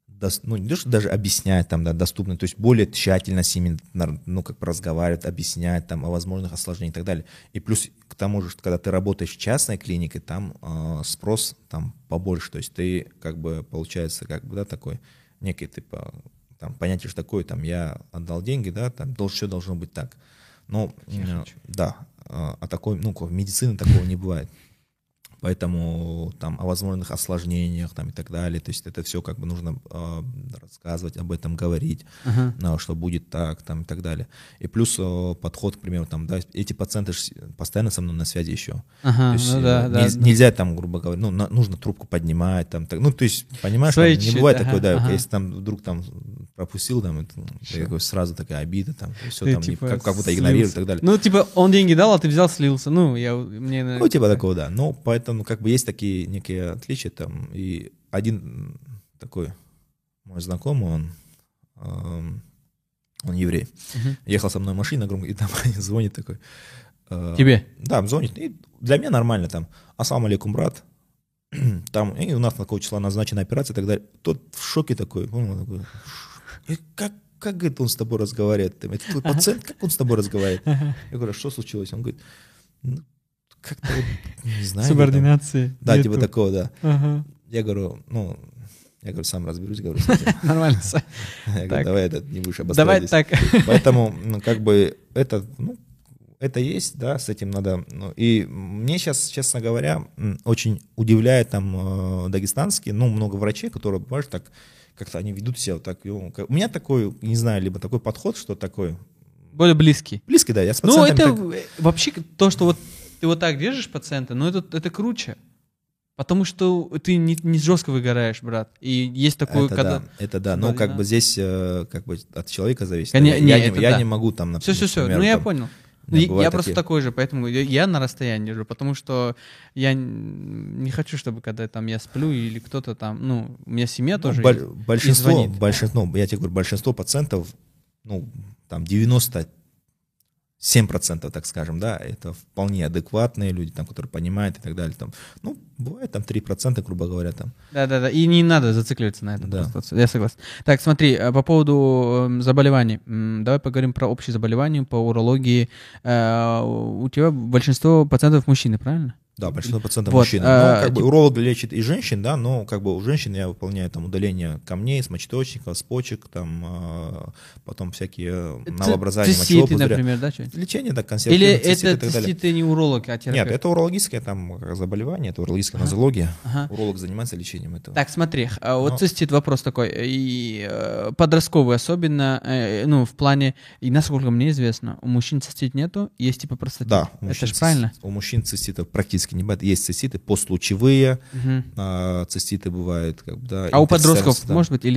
дос- ну, не то, что даже объяснять там, да, доступно, то есть более тщательно с ними, ну, как бы разговаривать, объяснять там о возможных осложнениях и так далее. И плюс к тому же, что когда ты работаешь в частной клинике, там э, спрос там побольше, то есть ты как бы, получается, как бы, да, такой некий, типа, там, понятие, что такое, там, я отдал деньги, да, там, должно, все должно быть так. Но, э, да, э, а такой, ну, в медицине такого не бывает. Поэтому там о возможных осложнениях там и так далее. То есть это все как бы нужно э, рассказывать об этом, говорить, Ага. ну, что будет так там и так далее. И плюс э, подход, к примеру, там, да, эти пациенты ж постоянно со мной на связи еще. Ага, То есть, ну э, да, да. нельз- Нельзя там, грубо говоря, ну, на- нужно трубку поднимать, там, так, ну, то есть, понимаешь, Свои там, не бывает ага, такое, да, ага. если там вдруг там пропустил, там, это, ну, такой сразу такая обида, там, все Ты, там, не- типа, как, как будто слился. игнорируют и так далее. Ну, типа, он деньги дал, а ты взял, слился. Ну, я, мне... Ну, типа такого, да. Ну, поэтому как бы есть такие некие отличия там. И один такой мой знакомый, он, эм, он еврей. Мгм. Ехал со мной машина громко, и там звонит такой. э, Тебе? Да, звонит. И для меня нормально там. Ассаламу алейкум, брат. Там, и у нас на какого числа назначена операция и так далее. Тот в шоке такой, понял, он такой, «И как, как, говорит, он с тобой разговаривает? Это твой пациент, как он с тобой разговаривает? Я говорю, а что случилось? Он говорит, ну, как-то вот, не знаю. говорит, там». Субординации. Да, нету. типа такого, да. Ага. Я говорю, ну, я говорю, сам разберусь, говорю. Нормально. Я говорю, Так. давай это не будешь Давай обострять так. здесь». Поэтому, ну, как бы, это, ну, это есть, да, с этим надо. ну, и мне сейчас, честно говоря, очень удивляет там э, дагестанские, ну, много врачей, которые, понимаешь, так как-то они ведут себя вот так. У меня такой, не знаю, либо такой подход, что такой Более близкий. близкий, да, я с Ну, это так- вообще то, что вот ты вот так держишь пациента, ну, это, это круче. Потому что ты не, не жестко выгораешь, брат. И есть такое, это когда... да, это да. Но как бы здесь э, как бы от человека зависит. Коне- я, не, я это я да. не могу там, Все, например, все, все. например, Ну, я там, понял. Я, такие... просто такой же, поэтому я, на расстоянии живу, потому что я не хочу, чтобы когда там я сплю или кто-то там, ну, у меня семья ну, тоже. Бол- большинство, и звонит. большинство, ну, я тебе говорю, большинство пациентов, ну, там 90 7%, так скажем, да, это вполне адекватные люди, там, которые понимают и так далее. Там, ну, бывает там 3%, грубо говоря, там. Да-да-да, и не надо зацикливаться на этом. Да. Просто. Я согласен. Так, смотри, а по поводу эм, заболеваний. Давай поговорим про общие заболевания, по урологии. Э, у тебя большинство пациентов мужчины, правильно? Да, большинство пациентов Вот, мужчины. а, Ну, как бы уролог лечит и женщин, да, но как бы у женщин я выполняю там удаление камней, с мочеточников, с почек, там, а, потом всякие э, новообразования мочевого Циститы, пузыря. например, да? что-нибудь? Лечение, да, Или консервативные циститы и это так далее. циститы не уролог, а терапевт? Нет, это урологическое там заболевание, это урологическая нозология. Ага. Уролог занимается лечением этого. Так, смотри, а вот Ну. цистит вопрос такой, и э, подростковый особенно, э, ну, в плане, и насколько мне известно, у мужчин цистит нету, есть типа простатит. Да, у это мужчин же цис- правильно? У мужчин циститов практически не бывает. Есть циститы постлучевые, Мгм. а, циститы бывают, как бы, да. А у подростков, да. может быть, или